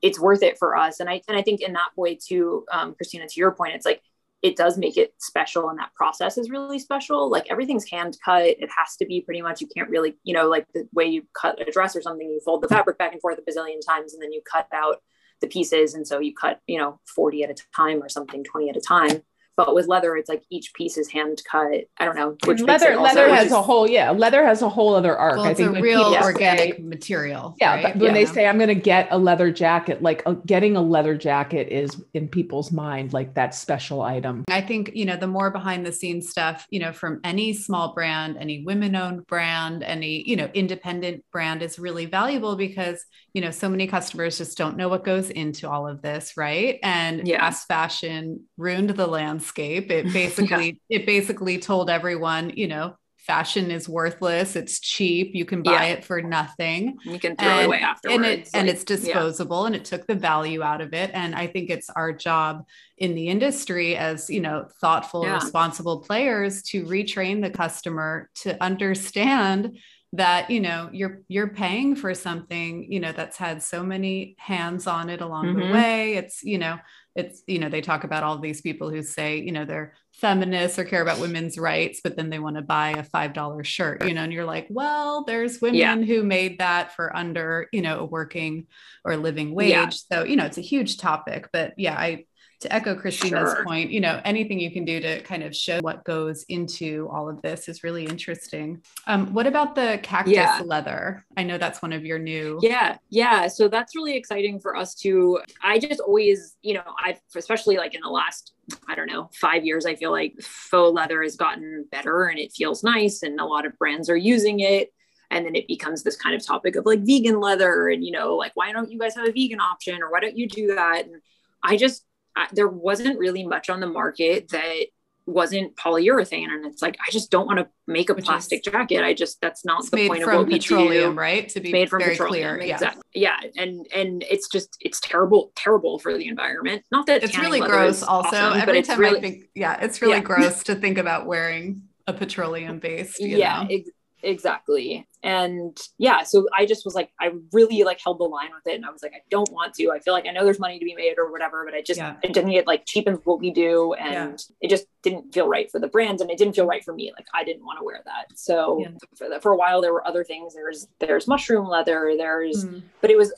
it's worth it for us and i and i think in that way too um, christina to your point it's like it does make it special and that process is really special. Like everything's hand cut. It has to be pretty much you can't really you know like the way you cut a dress or something you fold the fabric back and forth a bazillion times and then you cut out the pieces. And so you cut you know 40 at a time or something 20 at a time but with leather it's like each piece is hand cut i don't know which leather also- leather has is- a whole yeah leather has a whole other arc Well, i it's think a real people organic say- material. yeah right? but when they say i'm going to get a leather jacket like uh, getting a leather jacket is in people's mind like that special item I think, you know, the more behind the scenes stuff, you know, from any small brand, any women owned brand, any, you know, independent brand is really valuable because, you know, so many customers just don't know what goes into all of this, right? And Yeah. fast fashion ruined the landscape. It basically, it basically told everyone, you know, fashion is worthless, it's cheap, you can buy Yeah. it for nothing. You can throw it and, away afterwards and it and it's disposable and it took the value out of it. And i think it's our job in the industry as you know thoughtful Yeah. responsible players to retrain the customer to understand that you know you're you're paying for something you know that's had so many hands on it along Mhm. the way. It's you know it's you know they talk about all these people who say you know they're feminists or care about women's rights but then they want to buy a five dollar shirt you know and you're like well there's women Yeah. who made that for under you know a working or living wage Yeah. so you know it's a huge topic but yeah i to echo christina's Sure. point you know anything you can do to kind of show what goes into all of this is really interesting. Um, what about the cactus Yeah. leather? I know that's one of your new yeah yeah. So that's really exciting for us to i just always you know i've especially like in the last i don't know five years i feel like faux leather has gotten better and it feels nice and a lot of brands are using it. And then it becomes this kind of topic of like vegan leather and you know like why don't you guys have a vegan option or why don't you do that? And i just I, there wasn't really much on the market that wasn't polyurethane and it's like i just don't want to make a plastic jacket i just that's not the made point of from what we petroleum do right to be made from very petroleum. clear yeah Exactly. Yeah. And and it's just it's terrible, terrible for the environment. Not that it's really gross also awesome, but every it's time really, i think yeah it's really Yeah. gross to think about wearing a petroleum based yeah, know? Ex- exactly. And yeah, so I just was like, I really like held the line with it, and I was like, I don't want to. I feel like I know there's money to be made or whatever, but I just Yeah. it didn't get like cheapens what we do, and Yeah. it just didn't feel right for the brands, and it didn't feel right for me. Like I didn't want to wear that. So Yeah. for the, for a while, there were other things. There's there's mushroom leather. There's Mm. but it was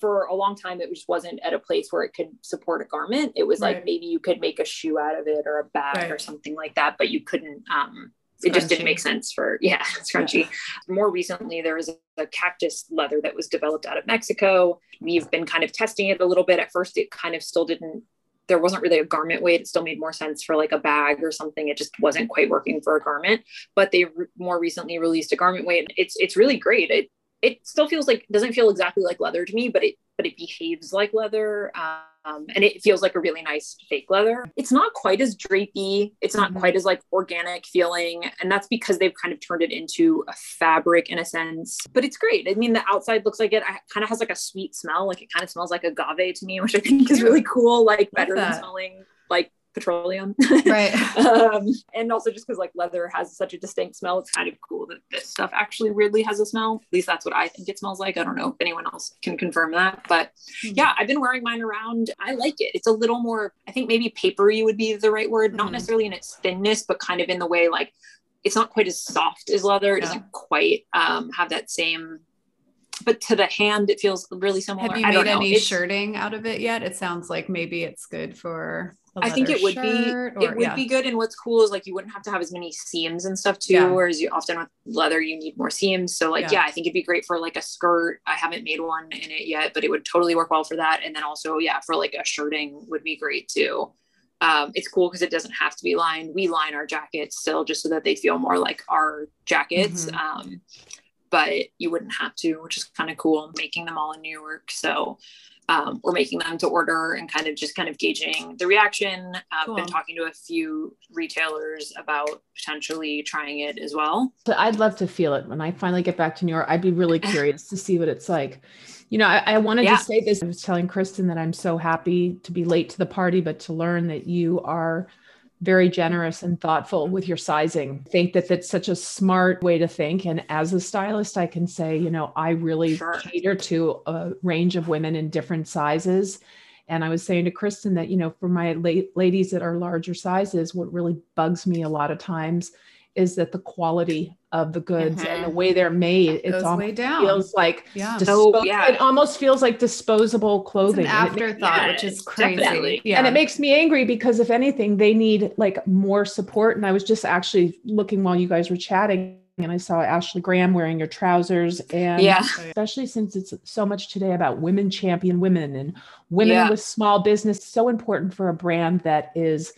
for a long time it just wasn't at a place where it could support a garment it was Right. like maybe you could make a shoe out of it or a bag or something like that but you couldn't um it just didn't make sense for yeah scrunchy. More recently there was a, a cactus leather that was developed out of mexico. We've been kind of testing it a little bit. At first it kind of still didn't there wasn't really a garment weight. It still made more sense for like a bag or something. It just wasn't quite working for a garment. But they re- more recently released a garment weight. It's it's really great. It it still feels like doesn't feel exactly like leather to me but it but it behaves like leather. Um, and it feels like a really nice fake leather. It's not quite as drapey. It's not Mhm. quite as like organic feeling. And that's because they've kind of turned it into a fabric in a sense. But it's great. I mean the outside looks like it. Kind of has like a sweet smell. Like it kind of smells like agave to me which i think is really cool. Like better than smelling like petroleum. Right. um, and also just because like leather has such a distinct smell, it's kind of cool that this stuff actually weirdly has a smell. At least that's what I think it smells like. I don't know if anyone else can confirm that. But Hmm. yeah, I've been wearing mine around. I like it. It's a little more, I think maybe papery would be the right word, not Mhm. necessarily in its thinness, but kind of in the way like it's not quite as soft as leather. It Yeah. doesn't quite um, have that same but to the hand it feels really similar. Have you made any It's- shirting out of it yet? It sounds like maybe it's good for. I think it would be it would be good. And what's cool is like you wouldn't have to have as many seams and stuff too. Yeah. Whereas you often with leather you need more seams. So like Yeah. yeah. I think it'd be great for like a skirt. I haven't made one in it yet, but it would totally work well for that. And then also yeah, for like a shirting would be great too. Um, it's cool because it doesn't have to be lined. We line our jackets still just so that they feel more like our jackets. Mhm. Um, but you wouldn't have to, which is kind of cool. Making them all in New York, so um, we're making them to order and kind of just kind of gauging the reaction. I've Cool. been talking to a few retailers about potentially trying it as well. But I'd love to feel it when I finally get back to New York. I'd be really curious to see what it's like. You know, I, I wanted Yeah. to say this. I was telling Kristen that I'm so happy to be late to the party, but to learn that you are very generous and thoughtful with your sizing. I think that that's such a smart way to think. And as a stylist, I can say, you know, I really Sure. cater to a range of women in different sizes. And I was saying to Kristen that, you know, for my la- ladies that are larger sizes, what really bugs me a lot of times is that the quality of the goods and the mm-hmm. way they're made, It goes it's way almost down. feels like yeah. So, dispo- yeah. it almost feels like disposable It's clothing. an And it ma- afterthought, which is crazy. definitely. Yeah. and it makes me angry because if anything, they need like more support. And I was just actually looking while you guys were chatting and I saw Ashley Graham wearing your trousers and Yeah. especially since it's so much today about women champion women and women Yeah. with small business so important for a brand that is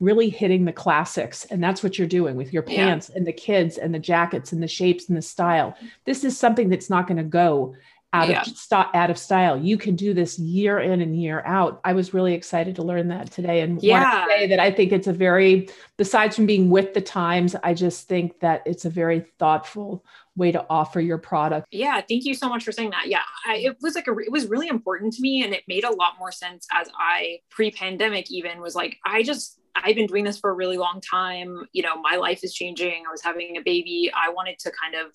really hitting the classics and that's what you're doing with your Yeah. pants and the kids and the jackets and the shapes and the style this is something that's not going to go out Yeah. of st- out of style you can do this year in and year out i was really excited to learn that today and want Yeah. to say that i think it's a very besides from being with the times i just think that it's a very thoughtful way to offer your product Yeah, thank you so much for saying that. Yeah, I, it was like a, it was really important to me, and it made a lot more sense as I pre-pandemic even was like I just I've been doing this for a really long time. You know, my life is changing. I was having a baby. I wanted to kind of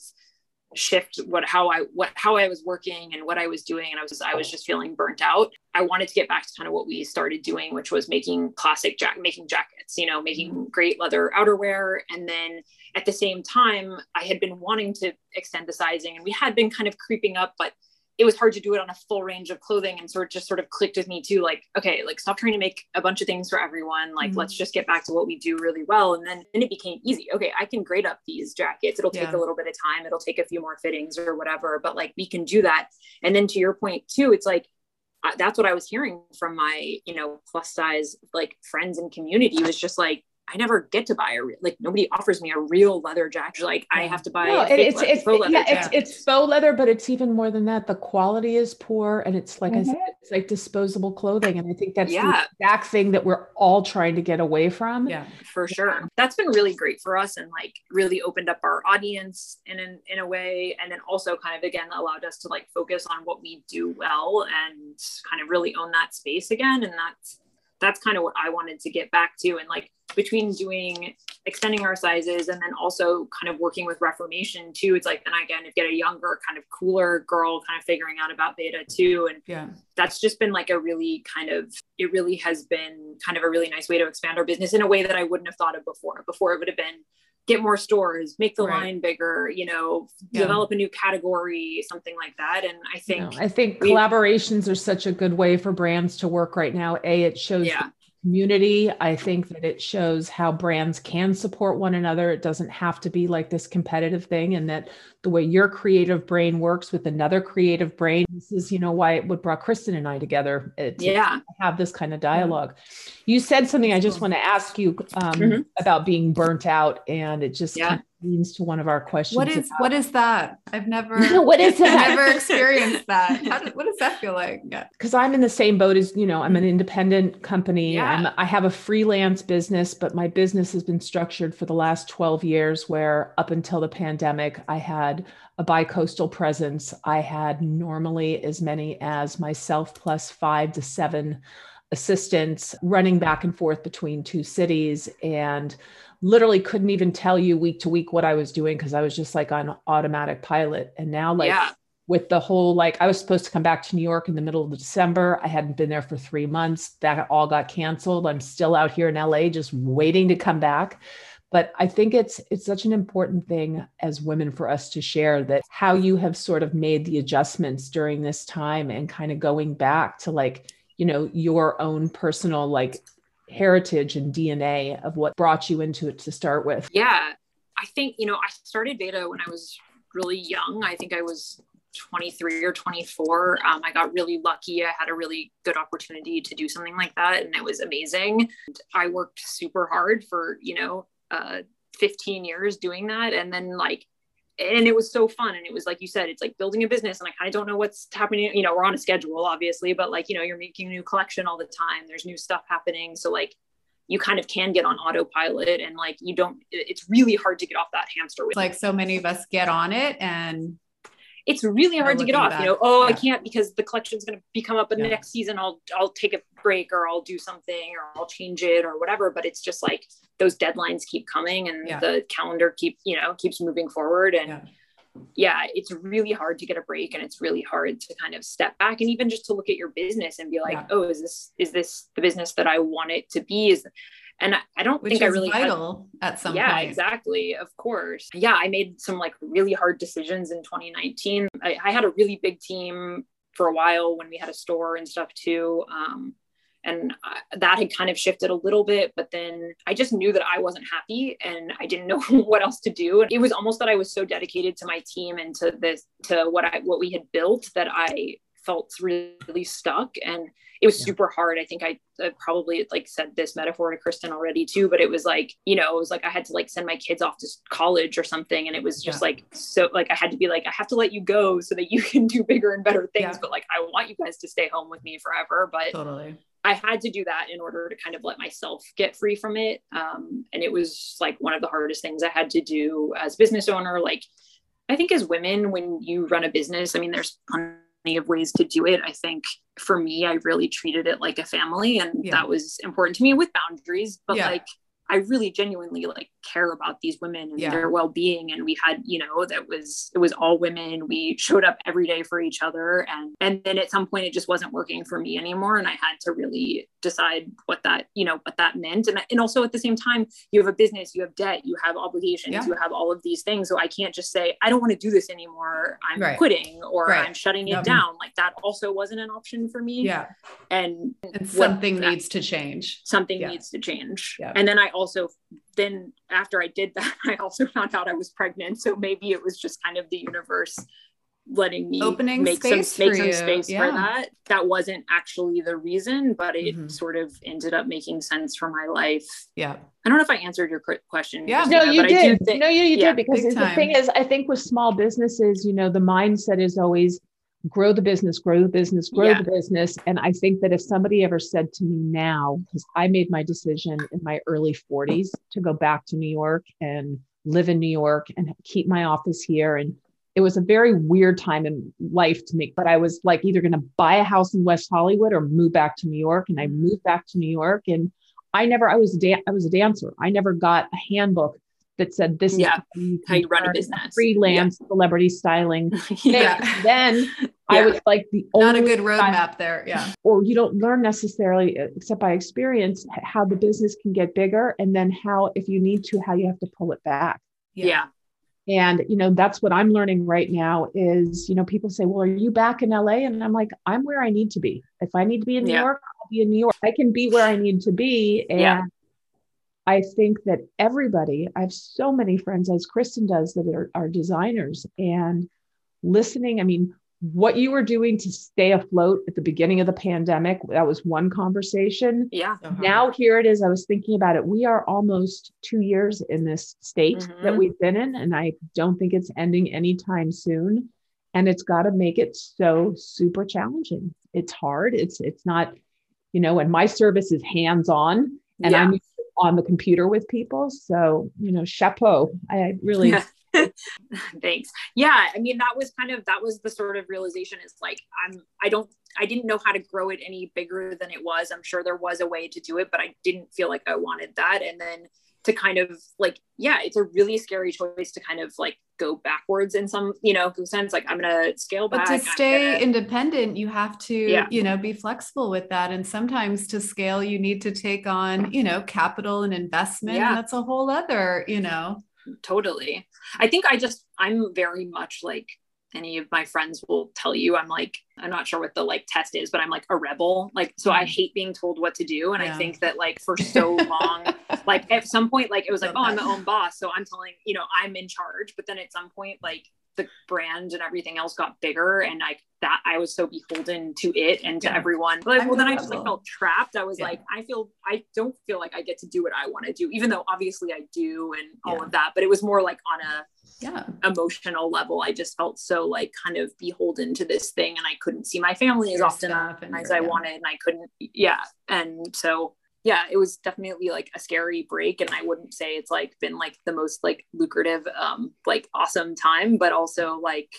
shift what how I what how I was working and what I was doing and I was I was just feeling burnt out. I wanted to get back to kind of what we started doing which was making classic jack making jackets, you know, making mm-hmm. great leather outerwear and then at the same time I had been wanting to extend the sizing and we had been kind of creeping up but it was hard to do it on a full range of clothing and sort of just sort of clicked with me too like okay like stop trying to make a bunch of things for everyone. Like Mhm. let's just get back to what we do really well. And then then it became easy. Okay i can grade up these jackets. It'll take Yeah. a little bit of time. It'll take a few more fittings or whatever but like we can do that. And then to your point too it's like I- that's what i was hearing from my you know plus size like friends and community was just like I never get to buy a re- like nobody offers me a real leather jacket. Like I have to buy No, a it- fake it's le- it's faux leather yeah, it's jacket. it's faux leather, but it's even more than that. The quality is poor, and it's like I said, mm-hmm. it's like disposable clothing, and I think that's Yeah. the exact thing that we're all trying to get away from. yeah. for sure that's been really great for us and like really opened up our audience in an, in a way and then also kind of again allowed us to like focus on what we do well and kind of really own that space again and that's that's kind of what I wanted to get back to and like between doing extending our sizes and then also kind of working with reformation too it's like and again if you get a younger kind of cooler girl kind of figuring out about Veda too and Yeah. that's just been like a really kind of it really has been kind of a really nice way to expand our business in a way that I wouldn't have thought of before. Before it would have been get more stores, make the Right. line bigger, you know, Yeah. develop a new category, something like that. And I You think know, I think collaborations are such a good way for brands to work right now. A, it shows yeah, community. I think that it shows how brands can support one another. It doesn't have to be like this competitive thing, and that the way your creative brain works with another creative brain. This is, you know, why it what brought Kristen and I together. uh, to yeah. have this kind of dialogue. You said something I just want to ask you um, Mhm. about being burnt out, and it just Yeah. Leans to one of our questions. What is what is that? I've never what is I've never experienced that. How what does that feel like? Yeah. because I'm in the same boat as you know, I'm an independent company. Yeah. I'm, I have a freelance business, but my business has been structured for the last 12 years where up until the pandemic, I had a bi-coastal presence. I had normally as many as myself plus five to seven assistants running back and forth between two cities and literally couldn't even tell you week to week what I was doing because I was just like on automatic pilot. And now, like, yeah. with the whole, like, I was supposed to come back to New York in the middle of December. I hadn't been there for three months. That all got canceled. I'm still out here in LA just waiting to come back but i think it's it's such an important thing as women for us to share that how you have sort of made the adjustments during this time and kind of going back to like you know your own personal like heritage and dna of what brought you into it to start with? Yeah i think you know i started Veda when i was really young. I think i was 23 or 24 um, i got really lucky. I had a really good opportunity to do something like that and it was amazing. And i worked super hard for you know uh, 15 years doing that. And then like and it was so fun. And it was like you said it's like building a business and i kind of don't know what's happening you know we're on a schedule obviously but like you know you're making a new collection all the time there's new stuff happening so like you kind of can get on autopilot and like you don't it's really hard to get off that hamster wheel. Like so many of us get on it and it's really hard to get off. Back. You know, oh, yeah. I can't because the collection's going to become up in yeah. the next season. I'll I'll take a break or I'll do something or I'll change it or whatever. But it's just like those deadlines keep coming and yeah. the calendar keep you know keeps moving forward and. Yeah. it's really hard to get a break and it's really hard to kind of step back and even just to look at your business and be like, oh, is this is this the business that I want it to be? Is and I, I don't Which think I really vital had, at some yeah point. exactly. Of course. Yeah I made some like really hard decisions in 2019 I, I, had a really big team for a while when we had a store and stuff too um, and that had kind of shifted a little bit but then I just knew that I wasn't happy and I didn't know what else to do. It was almost that I was so dedicated to my team and to this to what I what we had built that I felt really stuck and it was yeah. super hard. I think I, I probably like said this metaphor to Kristen already too, but it was like, you know, it was like I had to like send my kids off to college or something. And it was just yeah. like, so like I had to be like, I have to let you go so that you can do bigger and better things. Yeah. But like, I want you guys to stay home with me forever. But totally. I had to do that in order to kind of let myself get free from it. Um, and it was like one of the hardest things I had to do as business owner. Like, I think as women, when you run a business, I mean, there's of ways to do it. I think for me, I really treated it like a family and yeah. that was important to me with boundaries. But yeah. like I really genuinely like care about these women and yeah. their well-being. And we had, you know, that was it was all women. We showed up every day for each other. And and then at some point it just wasn't working for me anymore. And I had to really decide what that, you know, what that meant. And and also at the same time, you have a business, you have debt, you have obligations, yeah. you have all of these things. So I can't just say, I don't want to do this anymore. I'm right. quitting or right. I'm shutting it down. Like that also wasn't an option for me. Yeah. And, and something needs to change. Something yeah. needs to change. Yeah. And then I also then after I did that, I also found out I was pregnant. So maybe it was just kind of the universe letting me opening make some make some space yeah. for that. That wasn't actually the reason, but it mm-hmm. sort of ended up making sense for my life. Yeah. I don't know if I answered your question. Yeah. No, you did. Think, no, you, you yeah, did because the thing is, I think with small businesses, you know, the mindset is always grow the business, grow the business, grow yeah. the business. And I think that if somebody ever said to me now, because I made my decision in my early 40s to go back to New York and live in New York and keep my office here. And it was a very weird time in life to me, but I was like either going to buy a house in West Hollywood or move back to New York. And I moved back to New York and I never, I was, da- I was a dancer. I never got a handbook that said this yeah. is how you, run a business. freelance yeah. celebrity styling. Yeah. then yeah. i was like the not a good roadmap there yeah. or you don't learn necessarily except by experience how the business can get bigger and then how if you need to how you have to pull it back. Yeah. and you know that's what i'm learning right now is you know people say well are you back in la and i'm like i'm where i need to be. If i need to be in new york i'll be in new york. I can be where i need to be. And I think that everybody, I have so many friends, as Kristen does, that are, are designers and listening. I mean, what you were doing to stay afloat at the beginning of the pandemic, that was one conversation. Yeah. Uh-huh. Now, here it is. I was thinking about it. We are almost two years in this state mm-hmm. that we've been in, and I don't think it's ending anytime soon. And it's got to make it so super challenging. It's hard. It's it's not, you know, and my service is hands on, and yeah. I'm on the computer with people. So, you know, chapeau. I really. Thanks. Yeah, I mean that was kind of that was the sort of realization is like I'm I don't I didn't know how to grow it any bigger than it was. I'm sure there was a way to do it, but I didn't feel like I wanted that. And then to kind of like, yeah, it's a really scary choice to kind of like go backwards in some, you know, sense. Like I'm gonna scale back. But to stay gonna... independent, you have to, yeah. you know, be flexible with that. And sometimes to scale, you need to take on, you know, capital and investment. Yeah. And that's a whole other, you know. Totally. I think I just I'm very much like any of my friends will tell you i'm like i'm not sure what the like test is but i'm like a rebel like so i mm. hate being told what to do and yeah. i think that like for so long like at some point like it was like oh i'm the own boss so i'm telling you know i'm in charge but then at some point like the brand and everything else got bigger and like that I was so beholden to it and to yeah. everyone. But like, well, then I just like felt trapped. I was yeah. like, I feel I don't feel like I get to do what I want to do, even though obviously I do and all yeah. of that. But it was more like on a yeah emotional level. I just felt so like kind of beholden to this thing and I couldn't see my family as often as I wanted and I couldn't yeah. And so yeah, it was definitely like a scary break. And I wouldn't say it's like been like the most like lucrative, um, like awesome time, but also like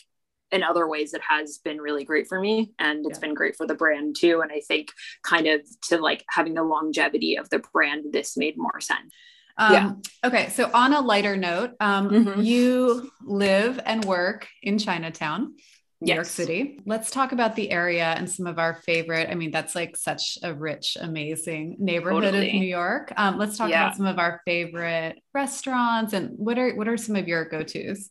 in other ways it has been really great for me and it's yeah. been great for the brand too. And I think kind of to like having the longevity of the brand, this made more sense. Um, yeah. Okay. So on a lighter note, um, mm-hmm. you live and work in Chinatown. New yes. York City. Let's talk about the area and some of our favorite. I mean, that's like such a rich, amazing neighborhood totally. of New York. Um, let's talk yeah. about some of our favorite restaurants and what are what are some of your go tos?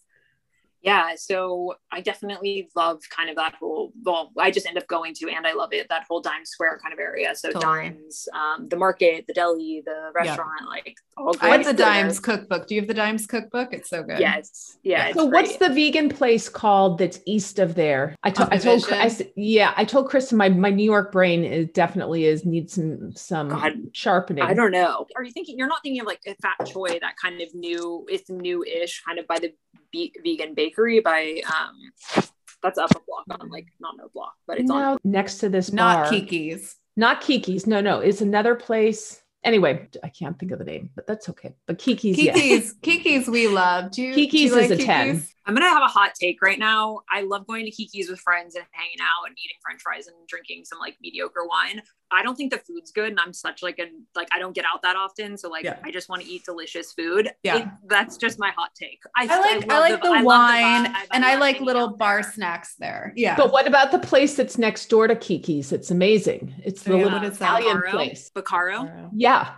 Yeah so i definitely love kind of that whole well i just end up going to and i love it that whole Dimes Square kind of area. So totally. dimes um, the market the deli the restaurant yeah. like all i have the dimes cookbook. Do you have the dimes cookbook? It's so good. Yes. Yeah so what's the vegan place called that's east of there? I, to- I told I, yeah i told kristen my, my new york brain is definitely is needs some some God, sharpening. I don't know. Are you thinking you're not thinking of like a fat choy that kind of new it's new-ish kind of by the be- vegan bakery by um that's up a block on like not no block, but it's no, on next to this not Kiki's. Not Kiki's. No, no, it's another place anyway, I can't think of the name, but that's okay. But Kiki's, Kiki's, yeah. Kiki's, we love. Do you, Kiki's do you is like a Kiki's? ten. I'm gonna have a hot take right now. I love going to Kiki's with friends and hanging out and eating French fries and drinking some like mediocre wine. I don't think the food's good, and I'm such like a like I don't get out that often, so like yeah. I just want to eat delicious food. Yeah, it, that's just my hot take. I, I like I, I like the, the wine, the and I, I like little bar there. snacks there. Yeah, but what about the place that's next door to Kiki's? It's amazing. It's the yeah. little Italian place, Bacaro. Yeah,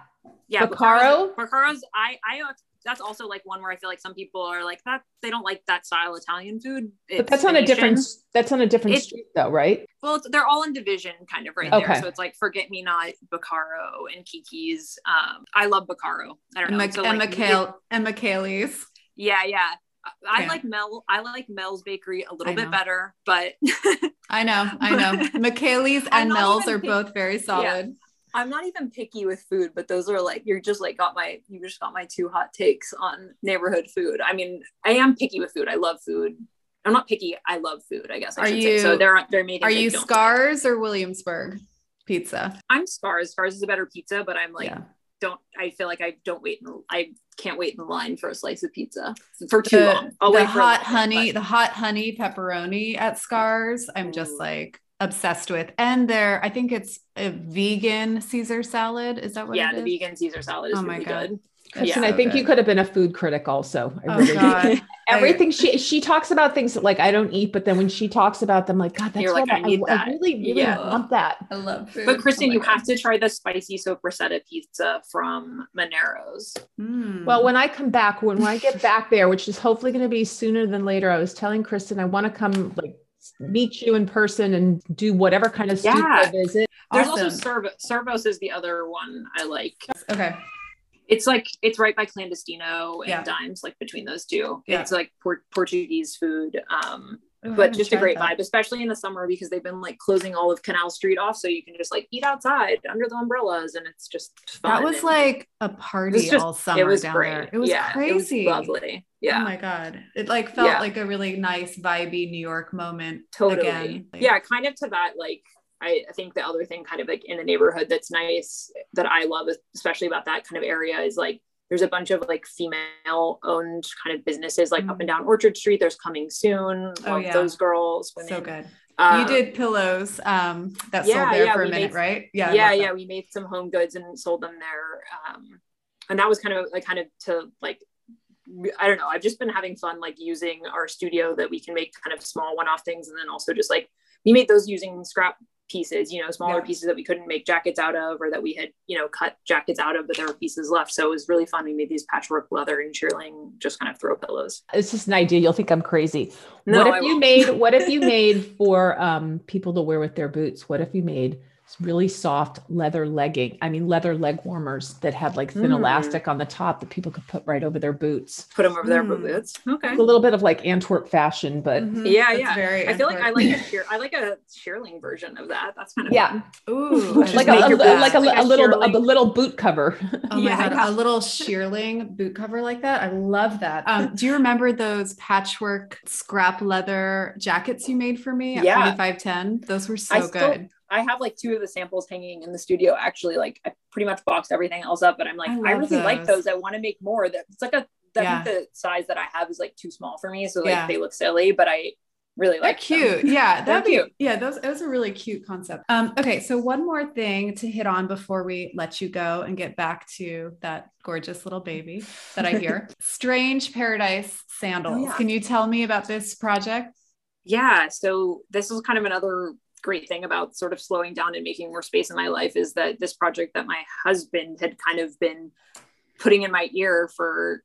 yeah Bacaro. Bacaro's I I that's also like one where I feel like some people are like that they don't like that style Italian food. It's but that's on a different that's on a different it's, street though, right? Well, they're all in division kind of right okay. there. So it's like Forget Me Not, Bacaro, and Kiki's. Um, I love Bacaro. I don't know. And, so, and like, Michael and Michaeli's. Yeah, yeah. I yeah. like Mel. I like Mel's Bakery a little bit better, but I know, I know. Michaeli's and Mel's are both very solid. Yeah. I'm not even picky with food, but those are like you're just like got my you just got my two hot takes on neighborhood food. I mean, I am picky with food. I love food. I'm not picky. I love food. I guess I are should you, say. So they're they're made. Are you Scarr's like. or Williamsburg pizza? I'm Scarr's. Scarr's is a better pizza, but I'm like yeah. don't. I feel like I don't wait. In, I can't wait in line for a slice of pizza for too the, long. I'll the hot honey, the hot honey pepperoni at Scarr's. I'm just like obsessed with. And there, I think it's a vegan Caesar salad. Is that what? Yeah, the vegan Caesar salad is oh really God. good. Kristen, yeah, I think you could have been a food critic also. I oh, really God. Everything I, she she talks about things that like I don't eat, but then when she talks about them, like God, that's what like, I, I, I, really, really yeah. want that. I love food. But Kristen, oh you God. have to try the spicy soppressata pizza from Monero's. Mm. Well, when I come back, when, when I get back there, which is hopefully going to be sooner than later, I was telling Kristen I want to come like meet you in person and do whatever kind of yeah. visit. There's awesome. also Cervo's. Cervo's is the other one I like. Okay. It's like it's right by Clandestino and yeah. Dimes, like between those two. Yeah. It's like Portuguese food. Um, Ooh, but just a great that. vibe, especially in the summer because they've been like closing all of Canal Street off, so you can just like eat outside under the umbrellas, and it's just fun. That was and like a party just, all summer. It was down great. There. It was yeah, crazy. It was lovely. Oh yeah. Oh my god, it like felt yeah. like a really nice, vibey New York moment. Totally. Again. Like, yeah, kind of to that like. I, I think the other thing kind of like in the neighborhood that's nice that I love especially about that kind of area is like there's a bunch of like female owned kind of businesses like Mm. up and down Orchard Street. There's coming soon. Oh, yeah. those girls. Women. So good. Uh, you did pillows um that yeah, sold there yeah, for a minute, made- right? Yeah. Yeah yeah we made some home goods and sold them there um and that was kind of like kind of to like i don't know i've just been having fun like using our studio that we can make kind of small one-off things and then also just like we made those using scrap pieces you know smaller Yeah. pieces that we couldn't make jackets out of or that we had you know cut jackets out of but there were pieces left so it was really fun we made these patchwork leather and shearling just kind of throw pillows It's just an idea. You'll think I'm crazy. No, what if I you won't. made what if you made for um, people to wear with their boots? What if you made really soft leather legging? I mean leather leg warmers that had like thin Mm. elastic on the top that people could put right over their boots. put them over their Mm. boots okay A little bit of like Antwerp fashion, but Mhm. Yeah, That's yeah. Very i feel like i like a shear i like a shearling version of that that's kind of yeah, fun. Ooh, like a, a- like a, Like a a little a shearling. little boot cover. Oh my Yeah. god, a little shearling boot cover like that. I love that. Um, do you remember those patchwork scrap leather jackets you made for me at Yeah. 4510? Those were so I still- good. I have like two of the samples hanging in the studio. Actually, like I pretty much boxed everything else up, but I'm like, I I, really like those. those. I want to make more. That it's like a. I Yeah. think the size that I have is like too small for me, so like Yeah. they look silly. But I really They're like them. cute. Yeah, They're that'd be cute. yeah, those it was a really cute concept. Um, okay, so one more thing to hit on before we let you go and get back to that gorgeous little baby that I hear. Strange Paradise sandals. Oh, yeah. Can you tell me about this project? Yeah. So this is kind of another great thing about sort of slowing down and making more space in my life is that this project that my husband had kind of been putting in my ear for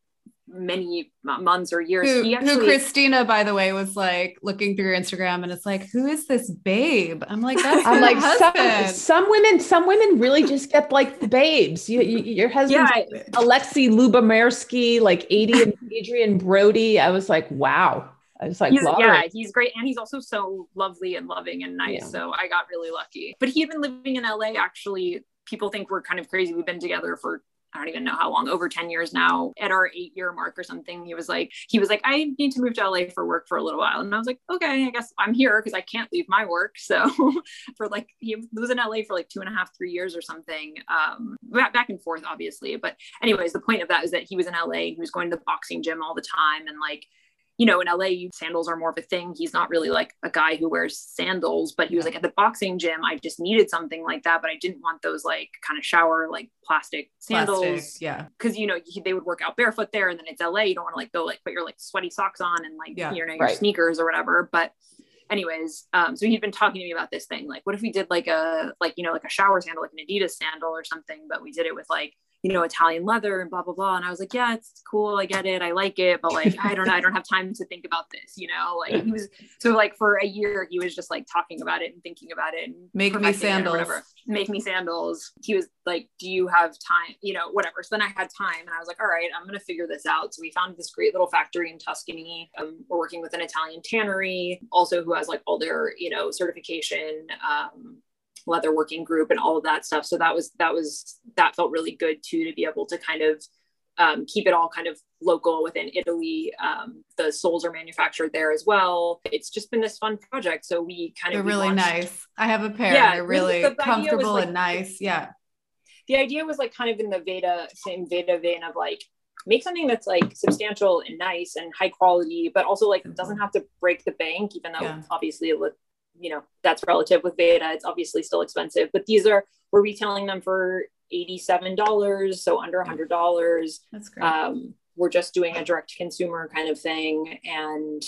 many months or years. Who, he who Christina, by the way, was like looking through your Instagram and it's like, who is this babe? I'm like, that's I'm my like some, husband. some women, some women really just get like the babes. You, you your husband, yeah, Alexei Lubomirsky, like Adrien Adrien Brody. I was like, wow. I was like, he's, yeah, he's great. And he's also so lovely and loving and nice. Yeah. So I got really lucky. But he had been living in LA. Actually, people think we're kind of crazy. We've been together for I don't even know how long, over 10 years now. At our eight year mark or something, he was like, he was like, I need to move to LA for work for a little while. And I was like, okay, I guess I'm here because I can't leave my work. So for like, he was in LA for like two and a half, three years or something. Um, back back and forth, obviously. But anyways, the point of that is that he was in LA. and He was going to the boxing gym all the time and like you know, in LA, sandals are more of a thing. He's not really like a guy who wears sandals, but he was like at the boxing gym. I just needed something like that, but I didn't want those like kind of shower like plastic sandals Plastic, yeah. because you know he, they would work out barefoot there, and then it's LA. You don't want to like go like put your like sweaty socks on and like Yeah, you know your right. sneakers or whatever. But anyways, um, so he'd been talking to me about this thing. Like, what if we did like a like you know like a shower sandal, like an Adidas sandal or something, but we did it with like you know Italian leather and blah blah blah. And I was like, yeah, it's cool, I get it, I like it, but like I don't know, I don't have time to think about this. You know, like he was so like for a year he was just like talking about it and thinking about it and Make me sandals. whatever. Make me sandals. He was like, Do you have time? You know, whatever. So then I had time and I was like, All right, I'm going to figure this out. So we found this great little factory in Tuscany. Um, we're working with an Italian tannery, also who has like all their, you know, certification, um, leather working group and all of that stuff. So that was, that was, that felt really good too, to be able to kind of um, keep it all kind of local within Italy. Um, the soles are manufactured there as well. It's just been this fun project. So we kind They're of really launched- nice. I have a pair. Yeah, They're really, the comfortable like- and nice. Yeah. the idea was like kind of in the Veda same Veda vein of like make something that's like substantial and nice and high quality, but also like doesn't have to break the bank, even though Yeah. obviously you know, that's relative with Veda. It's obviously still expensive, but these are we're retailing them for $87, so under $100. That's great. Um, we're just doing a direct consumer kind of thing. And,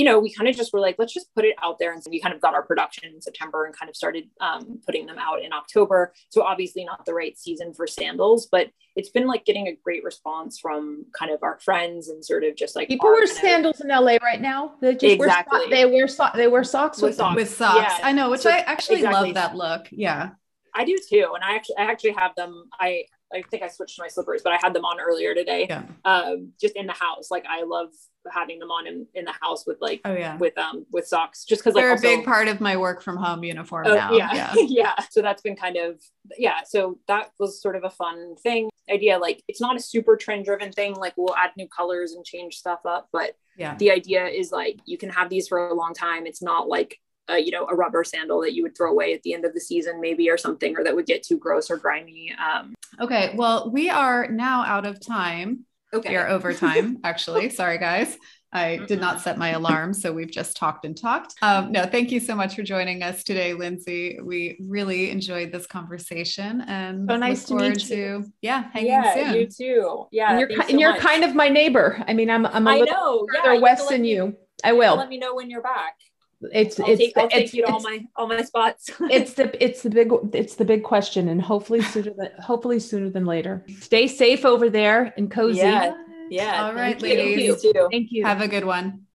you know, we kind of just were like, let's just put it out there. And so we kind of got our production in September and kind of started um, putting them out in October. So obviously not the right season for sandals, but it's been like getting a great response from kind of our friends and sort of just like People wear kind of- sandals in LA right now. They just wear so- Exactly. they wear so- they wear socks With with socks. With socks. yeah. I know, which So- I actually exactly. love that look. Yeah. I do too. And I actually, I actually have them. I, I think I switched to my slippers, but I had them on earlier today. Yeah. Um, just in the house. Like I love having them on in, in the house with like, Oh yeah. with, um, with socks, just cause like They're also- a big part of my work from home uniform Oh, now. yeah. Yeah. yeah. So that's been kind of, yeah. So that was sort of a fun thing. Idea like it's not a super trend driven thing. Like we'll add new colors and change stuff up, but Yeah. the idea is like you can have these for a long time. It's not like uh, you know, a rubber sandal that you would throw away at the end of the season, maybe, or something, or that would get too gross or grimy. Um, okay. Well, we are now out of time. okay. We are over time, actually. Sorry, guys. I did not set my alarm, so we've just talked and talked. Um, no, thank you so much for joining us today, Lindsay. We really enjoyed this conversation, and So nice look to meet you. to yeah, hanging yeah, soon. you too. Yeah. and you're, thanks so and you're much. kind of my neighbor. I mean, I'm, I'm a I little know. Yeah, further you west than let me- you. I you will. Let me know when you're back. It's, I'll it's, take, I'll it's, take you to all my all my spots. it's the it's the big it's the big question and hopefully sooner than hopefully sooner than later stay safe over there and cozy Yeah. yeah. All right, thank ladies. You thank you Have a good one.